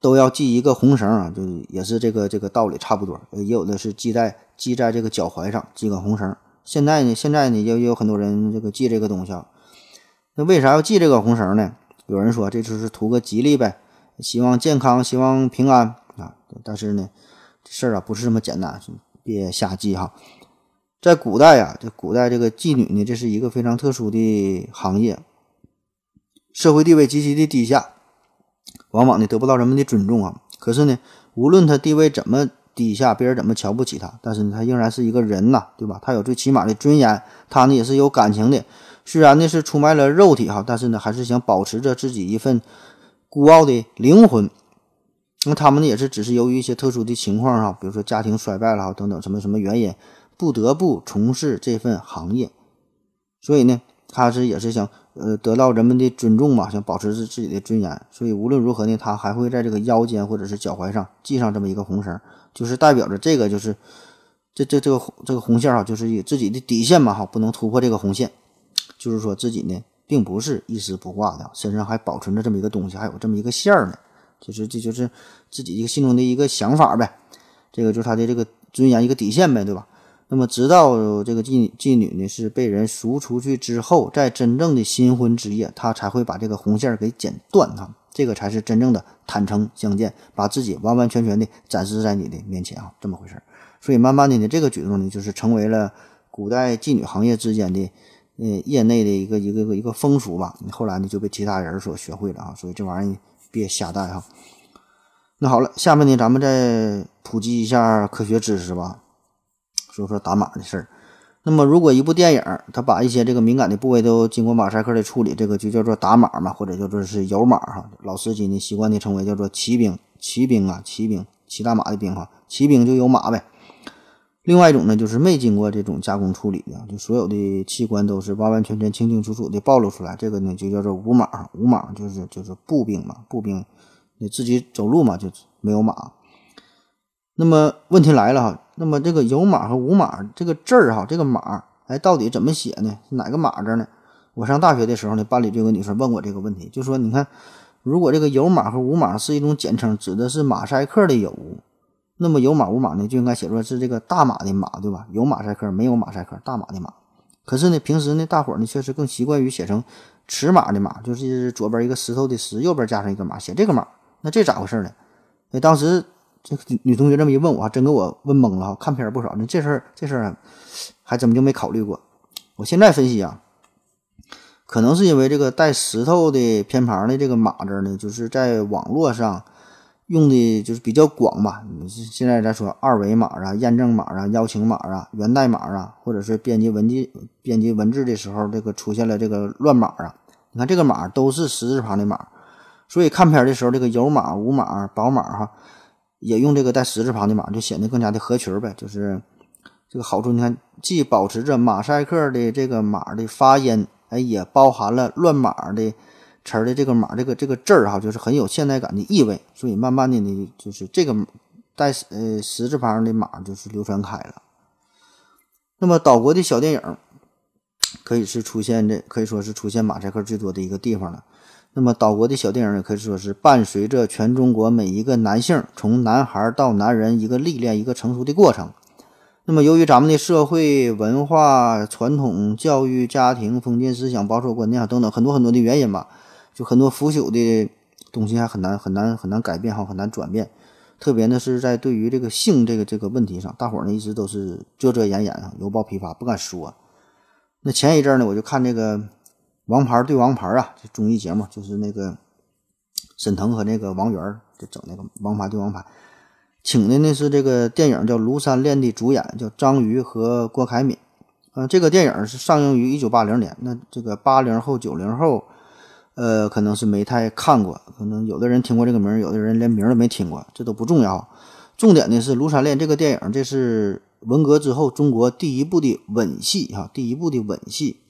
都要系一个红绳啊，就也是这个这个道理差不多。也有的是系在系在这个脚踝上系个红绳。现在呢，现在呢也有很多人这个系这个东西啊。那为啥要系这个红绳呢？有人说这就是图个吉利呗，希望健康，希望平安啊。但是呢，这事儿啊不是这么简单，别瞎记哈。在古代呀，这古代这个妓女呢，这是一个非常特殊的行业，社会地位极其的低下，往往呢得不到人们的尊重啊。可是呢，无论他地位怎么低下，别人怎么瞧不起他，但是呢，他仍然是一个人呐，对吧？他有最起码的尊严，他呢也是有感情的。虽然呢是出卖了肉体哈，但是呢还是想保持着自己一份孤傲的灵魂。那他们呢也是只是由于一些特殊的情况哈，比如说家庭衰败了哈等等什么什么原因。不得不从事这份行业，所以呢，他是也是想呃得到人们的尊重嘛，想保持自自己的尊严。所以无论如何呢，他还会在这个腰间或者是脚踝上系上这么一个红绳，就是代表着这个就是这这这个这个红线啊，就是自己的底线嘛哈，不能突破这个红线。就是说自己呢，并不是一丝不挂的，身上还保存着这么一个东西，还有这么一个线呢。就是这就是自己一个心中的一个想法呗。这个就是他的这个尊严一个底线呗，对吧？那么，直到这个妓妓女呢是被人赎出去之后，在真正的新婚之夜，她才会把这个红线给剪断，哈，这个才是真正的坦诚相见，把自己完完全全的展示在你的面前啊，这么回事儿。所以，慢慢的呢，这个举动呢，就是成为了古代妓女行业之间的，呃，业内的一个一个一个风俗吧。后来呢，就被其他人所学会了啊。所以这玩意儿别瞎带哈。那好了，下面呢，咱们再普及一下科学知识吧。说说打码的事儿，那么如果一部电影它把一些这个敏感的部位都经过马赛克的处理，这个就叫做打码嘛，或者叫做是油码哈。老司机呢习惯的称为叫做骑兵，骑兵啊，骑兵，骑大马的兵哈，骑兵就有码呗。另外一种呢就是没经过这种加工处理的，就所有的器官都是完完全全清清楚楚的暴露出来，这个呢就叫做无码，无码就是就是步兵嘛，步兵你自己走路嘛就没有码。那么问题来了哈，那么这个有码和无码这个字儿哈，这个码哎到底怎么写呢？哪个码字呢？我上大学的时候呢，班里就有个女生问我这个问题，就说你看，如果这个有码和无码是一种简称，指的是马赛克的有，那么有码无码呢就应该写作是这个大码的码，对吧？有马赛克没有马赛克，大码的码。可是呢，平时呢大伙儿呢确实更习惯于写成尺码的码，就是左边一个石头的石，右边加上一个码，写这个码。那这咋回事呢？哎，当时。这女同学这么一问，我还真给我问懵了哈。看片不少，那这事儿这事儿还怎么就没考虑过？我现在分析啊，可能是因为这个带石头的偏旁的这个码字呢，就是在网络上用的就是比较广吧。现在咱说二维码啊、验证码啊、邀请码啊、源代码啊，或者是编辑文字编辑文字的时候，这个出现了这个乱码啊。你看这个码都是十字旁的码，所以看片的时候，这个有码、无码、宝码哈。也用这个带十字旁的码，就显得更加的合群呗。就是这个好处，你看，既保持着马赛克的这个码的发音，哎，也包含了乱码的词儿的这个码，这个这个字儿哈，就是很有现代感的意味。所以慢慢的呢，就是这个带呃十字旁的码就是流传开了。那么岛国的小电影可以是出现这，可以说是出现马赛克最多的一个地方了。那么岛国的小电影也可以说是伴随着全中国每一个男性从男孩到男人一个历练、一个成熟的过程。那么由于咱们的社会文化、传统教育、家庭封建思想、保守观念等等很多很多的原因吧，就很多腐朽的东西还很难很难很难改变哈，很难转变。特别呢是在对于这个性这个这个问题上，大伙儿呢一直都是遮遮掩掩啊，犹抱琵琶不敢说。那前一阵呢，我就看这个。王牌对王牌啊，这综艺节目就是那个沈腾和那个王源就整那个王牌对王牌，请的呢是这个电影叫《庐山恋》的主演叫张瑜和郭凯敏。呃，这个电影是上映于一九八零年，那这个八零后、九零后，呃，可能是没太看过，可能有的人听过这个名，有的人连名都没听过，这都不重要。重点的是《庐山恋》这个电影，这是文革之后中国第一部的吻戏哈，第一部的吻戏。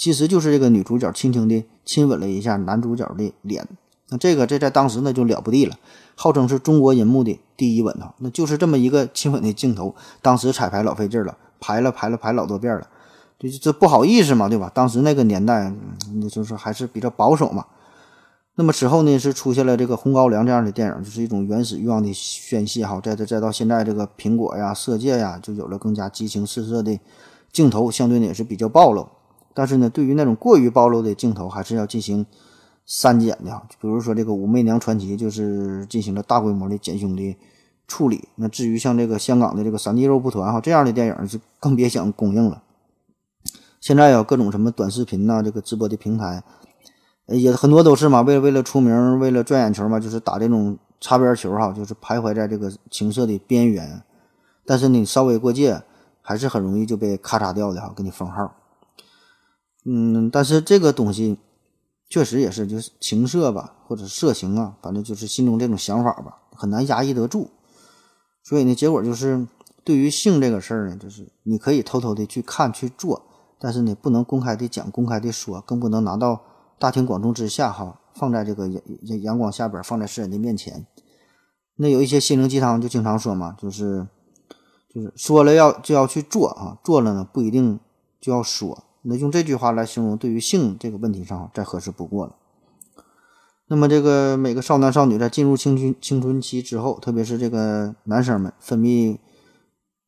其实就是这个女主角轻轻的亲吻了一下男主角的脸。那这个这在当时那就了不地了，号称是中国银幕的第一吻啊！那就是这么一个 亲吻的镜头，当时彩排老费劲了，排了排了排老多遍了，这这不好意思嘛，对吧？当时那个年代，那就是还是比较保守嘛。那么此后呢，是出现了这个《红高粱》这样的电影，就是一种原始欲望的宣泄哈。再再再到现在这个苹果呀、色戒呀，就有了更加激情四射的镜头，相对呢也是比较暴露。但是呢，对于那种过于暴露的镜头，还是要进行。删减的，比如说这个《武媚娘传奇》就是进行了大规模的减胸的处理。那至于像这个香港的这个《三 D 肉蒲团》哈这样的电影，就更别想公映了。现在有各种什么短视频呐，这个直播的平台，也很多都是嘛，为了为了出名，为了赚眼球嘛，就是打这种擦边球哈，就是徘徊在这个情色的边缘。但是你稍微过界，还是很容易就被咔嚓掉的哈，给你封号。嗯，但是这个东西。确实也是，就是情色吧，或者色情啊，反正就是心中这种想法吧，很难压抑得住。所以呢，结果就是对于性这个事儿呢，就是你可以偷偷的去看去做，但是呢，不能公开的讲，公开的说，更不能拿到大庭广众之下哈，放在这个阳阳光下边，放在世人的面前。那有一些心灵鸡汤就经常说嘛，就是就是说了要就要去做啊，做了呢不一定就要说。那用这句话来形容，对于性这个问题上再合适不过了。那么，这个每个少男少女在进入青春青春期之后，特别是这个男生们分泌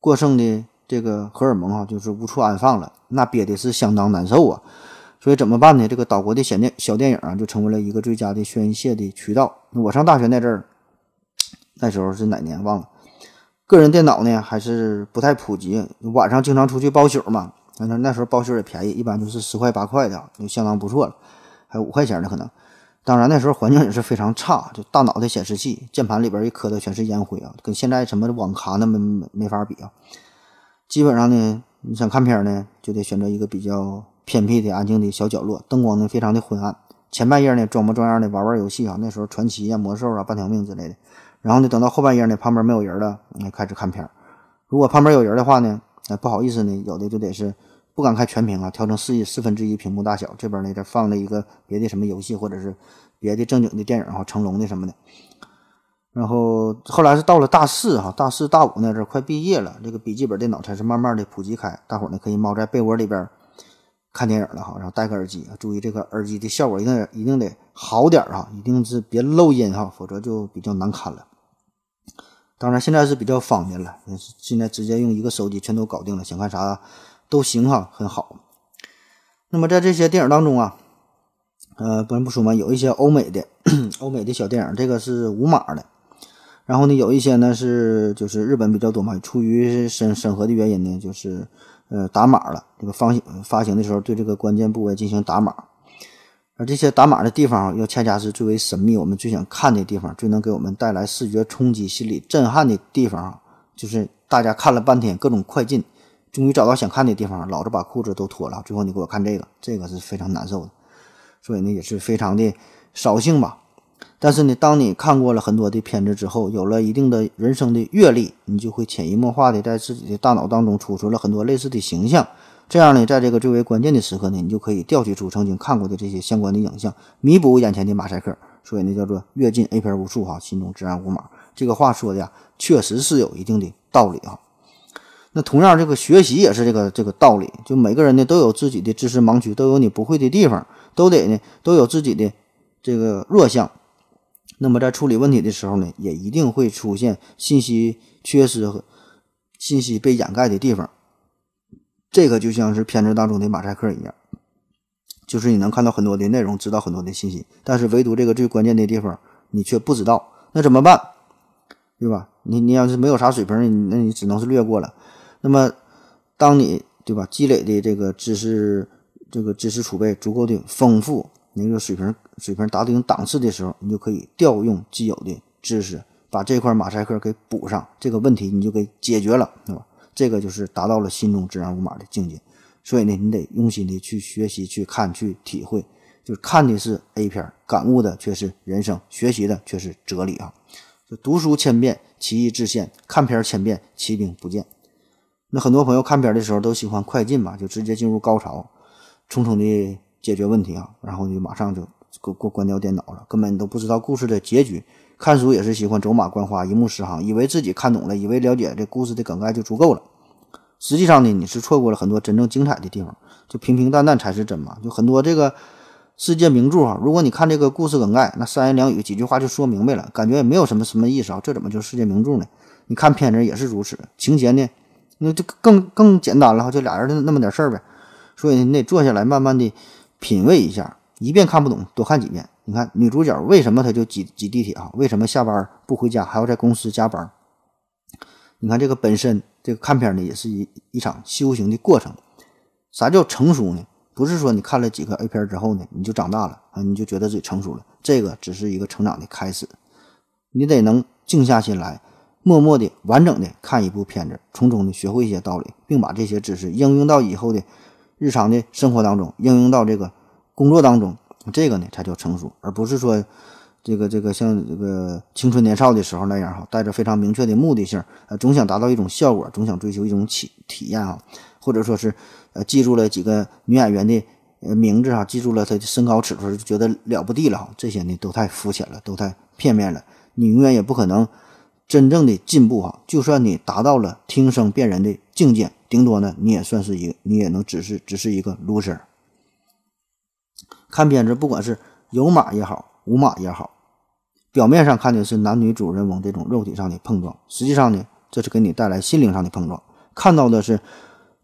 过剩的这个荷尔蒙啊，就是无处安放了，那憋的是相当难受啊。所以怎么办呢？这个岛国的小电小电影啊，就成为了一个最佳的宣泄的渠道。我上大学那阵儿，那时候是哪年忘了？个人电脑呢还是不太普及，晚上经常出去包宿嘛。那那时候包宿也便宜，一般就是十块八块的，就相当不错了。还有五块钱的可能。当然那时候环境也是非常差，就大脑的显示器键盘里边一磕的全是烟灰啊，跟现在什么网咖那么没没法比啊。基本上呢，你想看片呢，就得选择一个比较偏僻的、安静的小角落，灯光呢非常的昏暗。前半夜呢装模作样的玩玩游戏啊，那时候传奇啊、魔兽啊、半条命之类的。然后呢，等到后半夜呢，旁边没有人了，那开始看片如果旁边有人的话呢？哎，不好意思呢，有的就得是不敢开全屏啊，调成四四分之一屏幕大小。这边呢，再放了一个别的什么游戏，或者是别的正经的电影哈，成龙的什么的。然后后来是到了大四哈，大四大五那阵快毕业了，这个笔记本电脑才是慢慢的普及开，大伙呢可以猫在被窝里边看电影了哈，然后戴个耳机，注意这个耳机的效果一定一定得好点哈，一定是别漏音哈，否则就比较难看了。当然，现在是比较方便了，现在直接用一个手机全都搞定了，想看啥都行哈，很好。那么在这些电影当中啊，呃，不能不说嘛，有一些欧美的 欧美的小电影，这个是无码的。然后呢，有一些呢是就是日本比较多嘛，出于审审核的原因呢，就是呃打码了，这个发行发行的时候对这个关键部位进行打码。而这些打码的地方，又恰恰是最为神秘，我们最想看的地方，最能给我们带来视觉冲击、心理震撼的地方，就是大家看了半天各种快进，终于找到想看的地方，老子把裤子都脱了，最后你给我看这个，这个是非常难受的。所以呢，也是非常的扫兴吧。但是呢，当你看过了很多的片子之后，有了一定的人生的阅历，你就会潜移默化的在自己的大脑当中储存了很多类似的形象。这样呢，在这个最为关键的时刻呢，你就可以调取出曾经看过的这些相关的影像，弥补眼前的马赛克。所以呢，叫做阅尽 A 片无数哈，心中自然无码。这个话说的呀，确实是有一定的道理啊。那同样，这个学习也是这个这个道理。就每个人呢，都有自己的知识盲区，都有你不会的地方，都得呢，都有自己的这个弱项。那么在处理问题的时候呢，也一定会出现信息缺失和信息被掩盖的地方。这个就像是片子当中的马赛克一样，就是你能看到很多的内容，知道很多的信息，但是唯独这个最关键的地方你却不知道，那怎么办？对吧？你你要是没有啥水平，那你只能是略过了。那么，当你对吧积累的这个知识，这个知识储备足够的丰富，那个水平水平达到一定档次的时候，你就可以调用既有的知识，把这块马赛克给补上，这个问题你就给解决了，对吧？这个就是达到了心中自然无码的境界，所以呢，你得用心的去学习、去看、去体会。就是看的是 A 片，感悟的却是人生，学习的却是哲理啊！就读书千遍，其义自现；看片千遍，其兵不见。那很多朋友看片的时候都喜欢快进嘛，就直接进入高潮。匆匆的解决问题啊，然后就马上就关关关掉电脑了，根本都不知道故事的结局。看书也是喜欢走马观花，一目十行，以为自己看懂了，以为了解这故事的梗概就足够了。实际上呢，你是错过了很多真正精彩的地方。就平平淡淡才是真嘛。就很多这个世界名著哈，如果你看这个故事梗概，那三言两语几句话就说明白了，感觉也没有什么什么意思啊。这怎么就是世界名著呢？你看片子也是如此，情节呢，那就更更简单了，就俩人那么点事儿呗。所以你得坐下来慢慢的品味一下，一遍看不懂，多看几遍。你看女主角为什么她就挤挤地铁啊？为什么下班不回家，还要在公司加班？你看这个本身这个看片呢，也是一一场修行的过程。啥叫成熟呢？不是说你看了几个 A 片之后呢，你就长大了啊，你就觉得自己成熟了。这个只是一个成长的开始。你得能静下心来，默默的、完整的看一部片子，从中呢学会一些道理，并把这些知识应用到以后的日常的生活当中，应用到这个工作当中。这个呢才叫成熟，而不是说这个这个像这个青春年少的时候那样哈，带着非常明确的目的性，呃，总想达到一种效果，总想追求一种体体验哈，或者说是呃记住了几个女演员的呃名字啊，记住了她的身高尺寸，就觉得了不地了哈。这些呢都太肤浅了，都太片面了。你永远也不可能真正的进步哈。就算你达到了听声辨人的境界，顶多呢你也算是一个，你也能只是只是一个 loser。看片子，不管是有码也好，无码也好，表面上看的是男女主人翁这种肉体上的碰撞，实际上呢，这是给你带来心灵上的碰撞。看到的是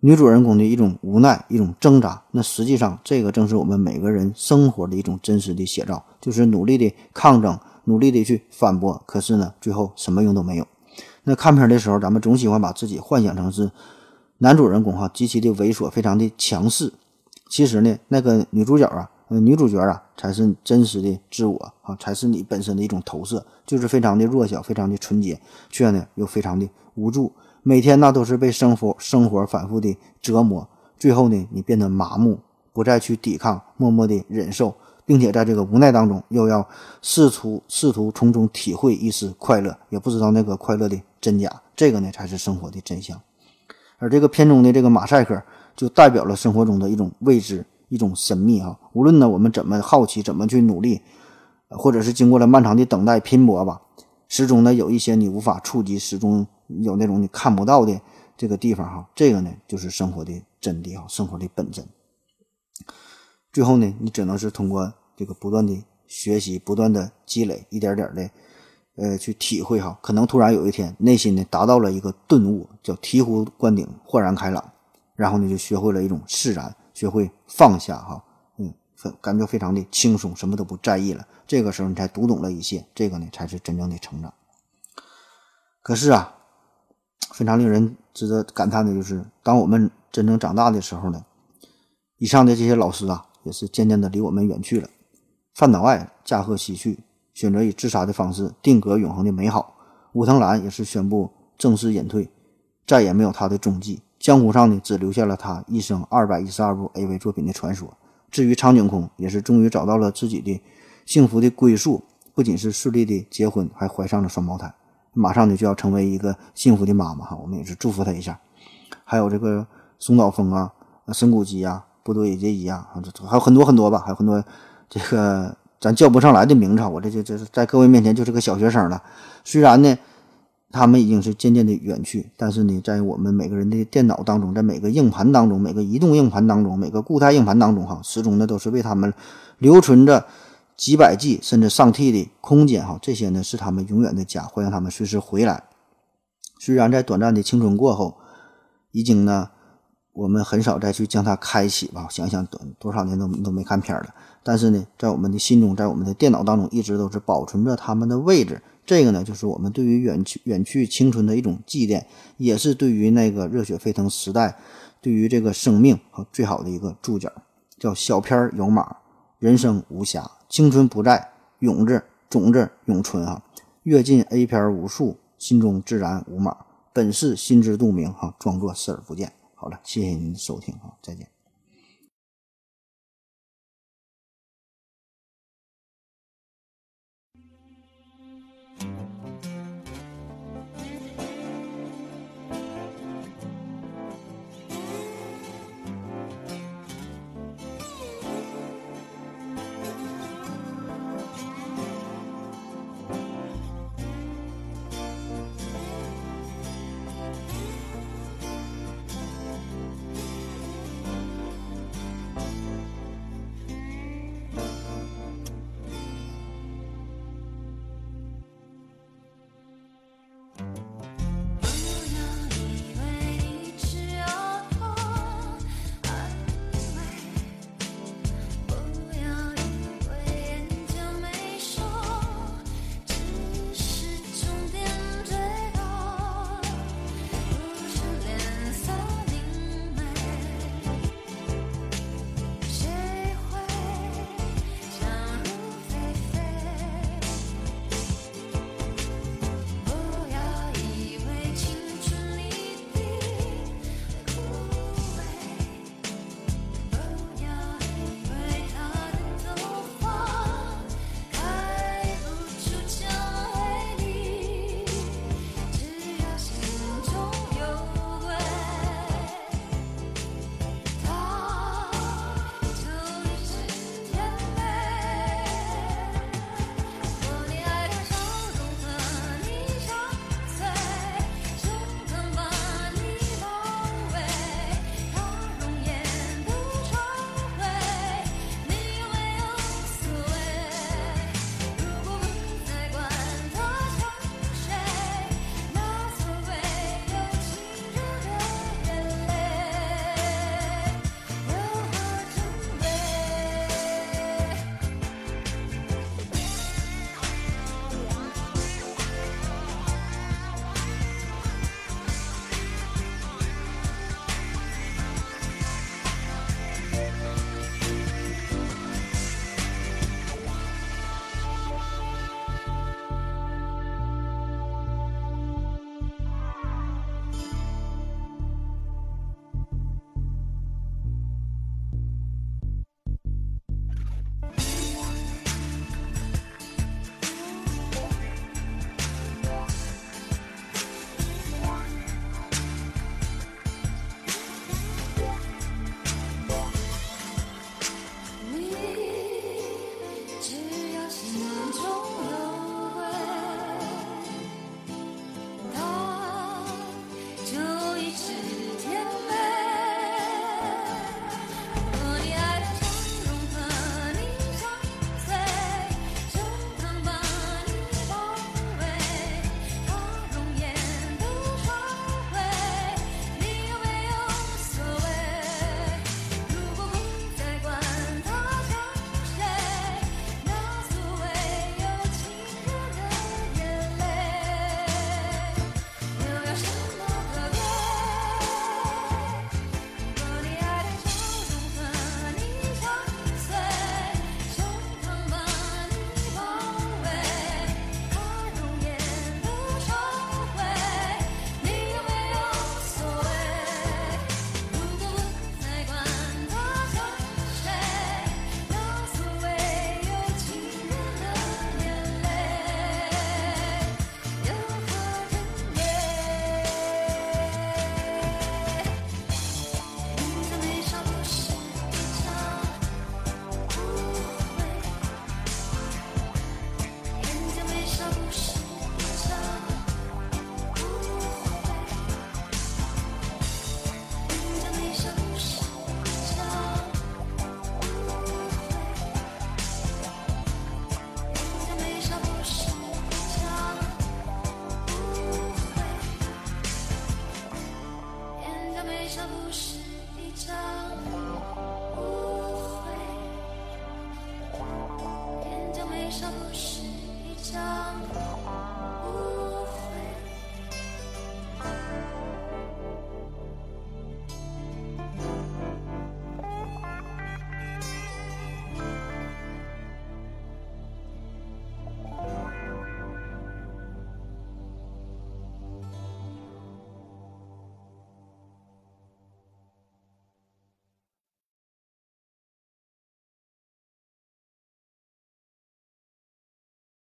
女主人公的一种无奈、一种挣扎，那实际上这个正是我们每个人生活的一种真实的写照，就是努力的抗争，努力的去反驳，可是呢，最后什么用都没有。那看片的时候，咱们总喜欢把自己幻想成是男主人公哈，极其的猥琐，非常的强势。其实呢，那个女主角啊。呃，女主角啊，才是真实的自我啊，才是你本身的一种投射，就是非常的弱小，非常的纯洁，却呢又非常的无助，每天那都是被生活生活反复的折磨，最后呢，你变得麻木，不再去抵抗，默默的忍受，并且在这个无奈当中，又要试图试图从中体会一丝快乐，也不知道那个快乐的真假，这个呢才是生活的真相。而这个片中的这个马赛克，就代表了生活中的一种未知。一种神秘哈，无论呢我们怎么好奇，怎么去努力，或者是经过了漫长的等待拼搏吧，始终呢有一些你无法触及，始终有那种你看不到的这个地方哈，这个呢就是生活的真谛哈，生活的本真。最后呢，你只能是通过这个不断的学习，不断的积累，一点点的呃去体会哈，可能突然有一天内心呢达到了一个顿悟，叫醍醐灌顶，豁然开朗，然后呢就学会了一种释然。学会放下哈，嗯，感觉非常的轻松，什么都不在意了。这个时候你才读懂了一些，这个呢才是真正的成长。可是啊，非常令人值得感叹的就是，当我们真正长大的时候呢，以上的这些老师啊，也是渐渐的离我们远去了。范岛爱驾鹤西去，选择以自杀的方式定格永恒的美好。武藤兰也是宣布正式隐退，再也没有他的踪迹。江湖上呢，只留下了他一生二百一十二部 AV 作品的传说。至于苍井空，也是终于找到了自己的幸福的归宿，不仅是顺利的结婚，还怀上了双胞胎，马上呢就要成为一个幸福的妈妈哈。我们也是祝福他一下。还有这个松岛枫啊、神谷姬啊、波多野结衣啊，还有很多很多吧，还有很多这个咱叫不上来的名字，我这就这是在各位面前就是个小学生了。虽然呢。他们已经是渐渐的远去，但是呢，在我们每个人的电脑当中，在每个硬盘当中，每个移动硬盘当中，每个固态硬盘当中，哈，始终呢都是为他们留存着几百 G 甚至上 T 的空间，哈，这些呢是他们永远的家，欢迎他们随时回来。虽然在短暂的青春过后，已经呢，我们很少再去将它开启吧，想想多多少年都都没看片了，但是呢，在我们的心中，在我们的电脑当中，一直都是保存着他们的位置。这个呢，就是我们对于远去远去青春的一种祭奠，也是对于那个热血沸腾时代，对于这个生命和最好的一个注脚，叫小片有码，人生无暇，青春不在，永字种子永存哈，阅尽 A 片无数，心中自然无码，本是心知肚明哈，装作视而不见。好了，谢谢您的收听哈，再见。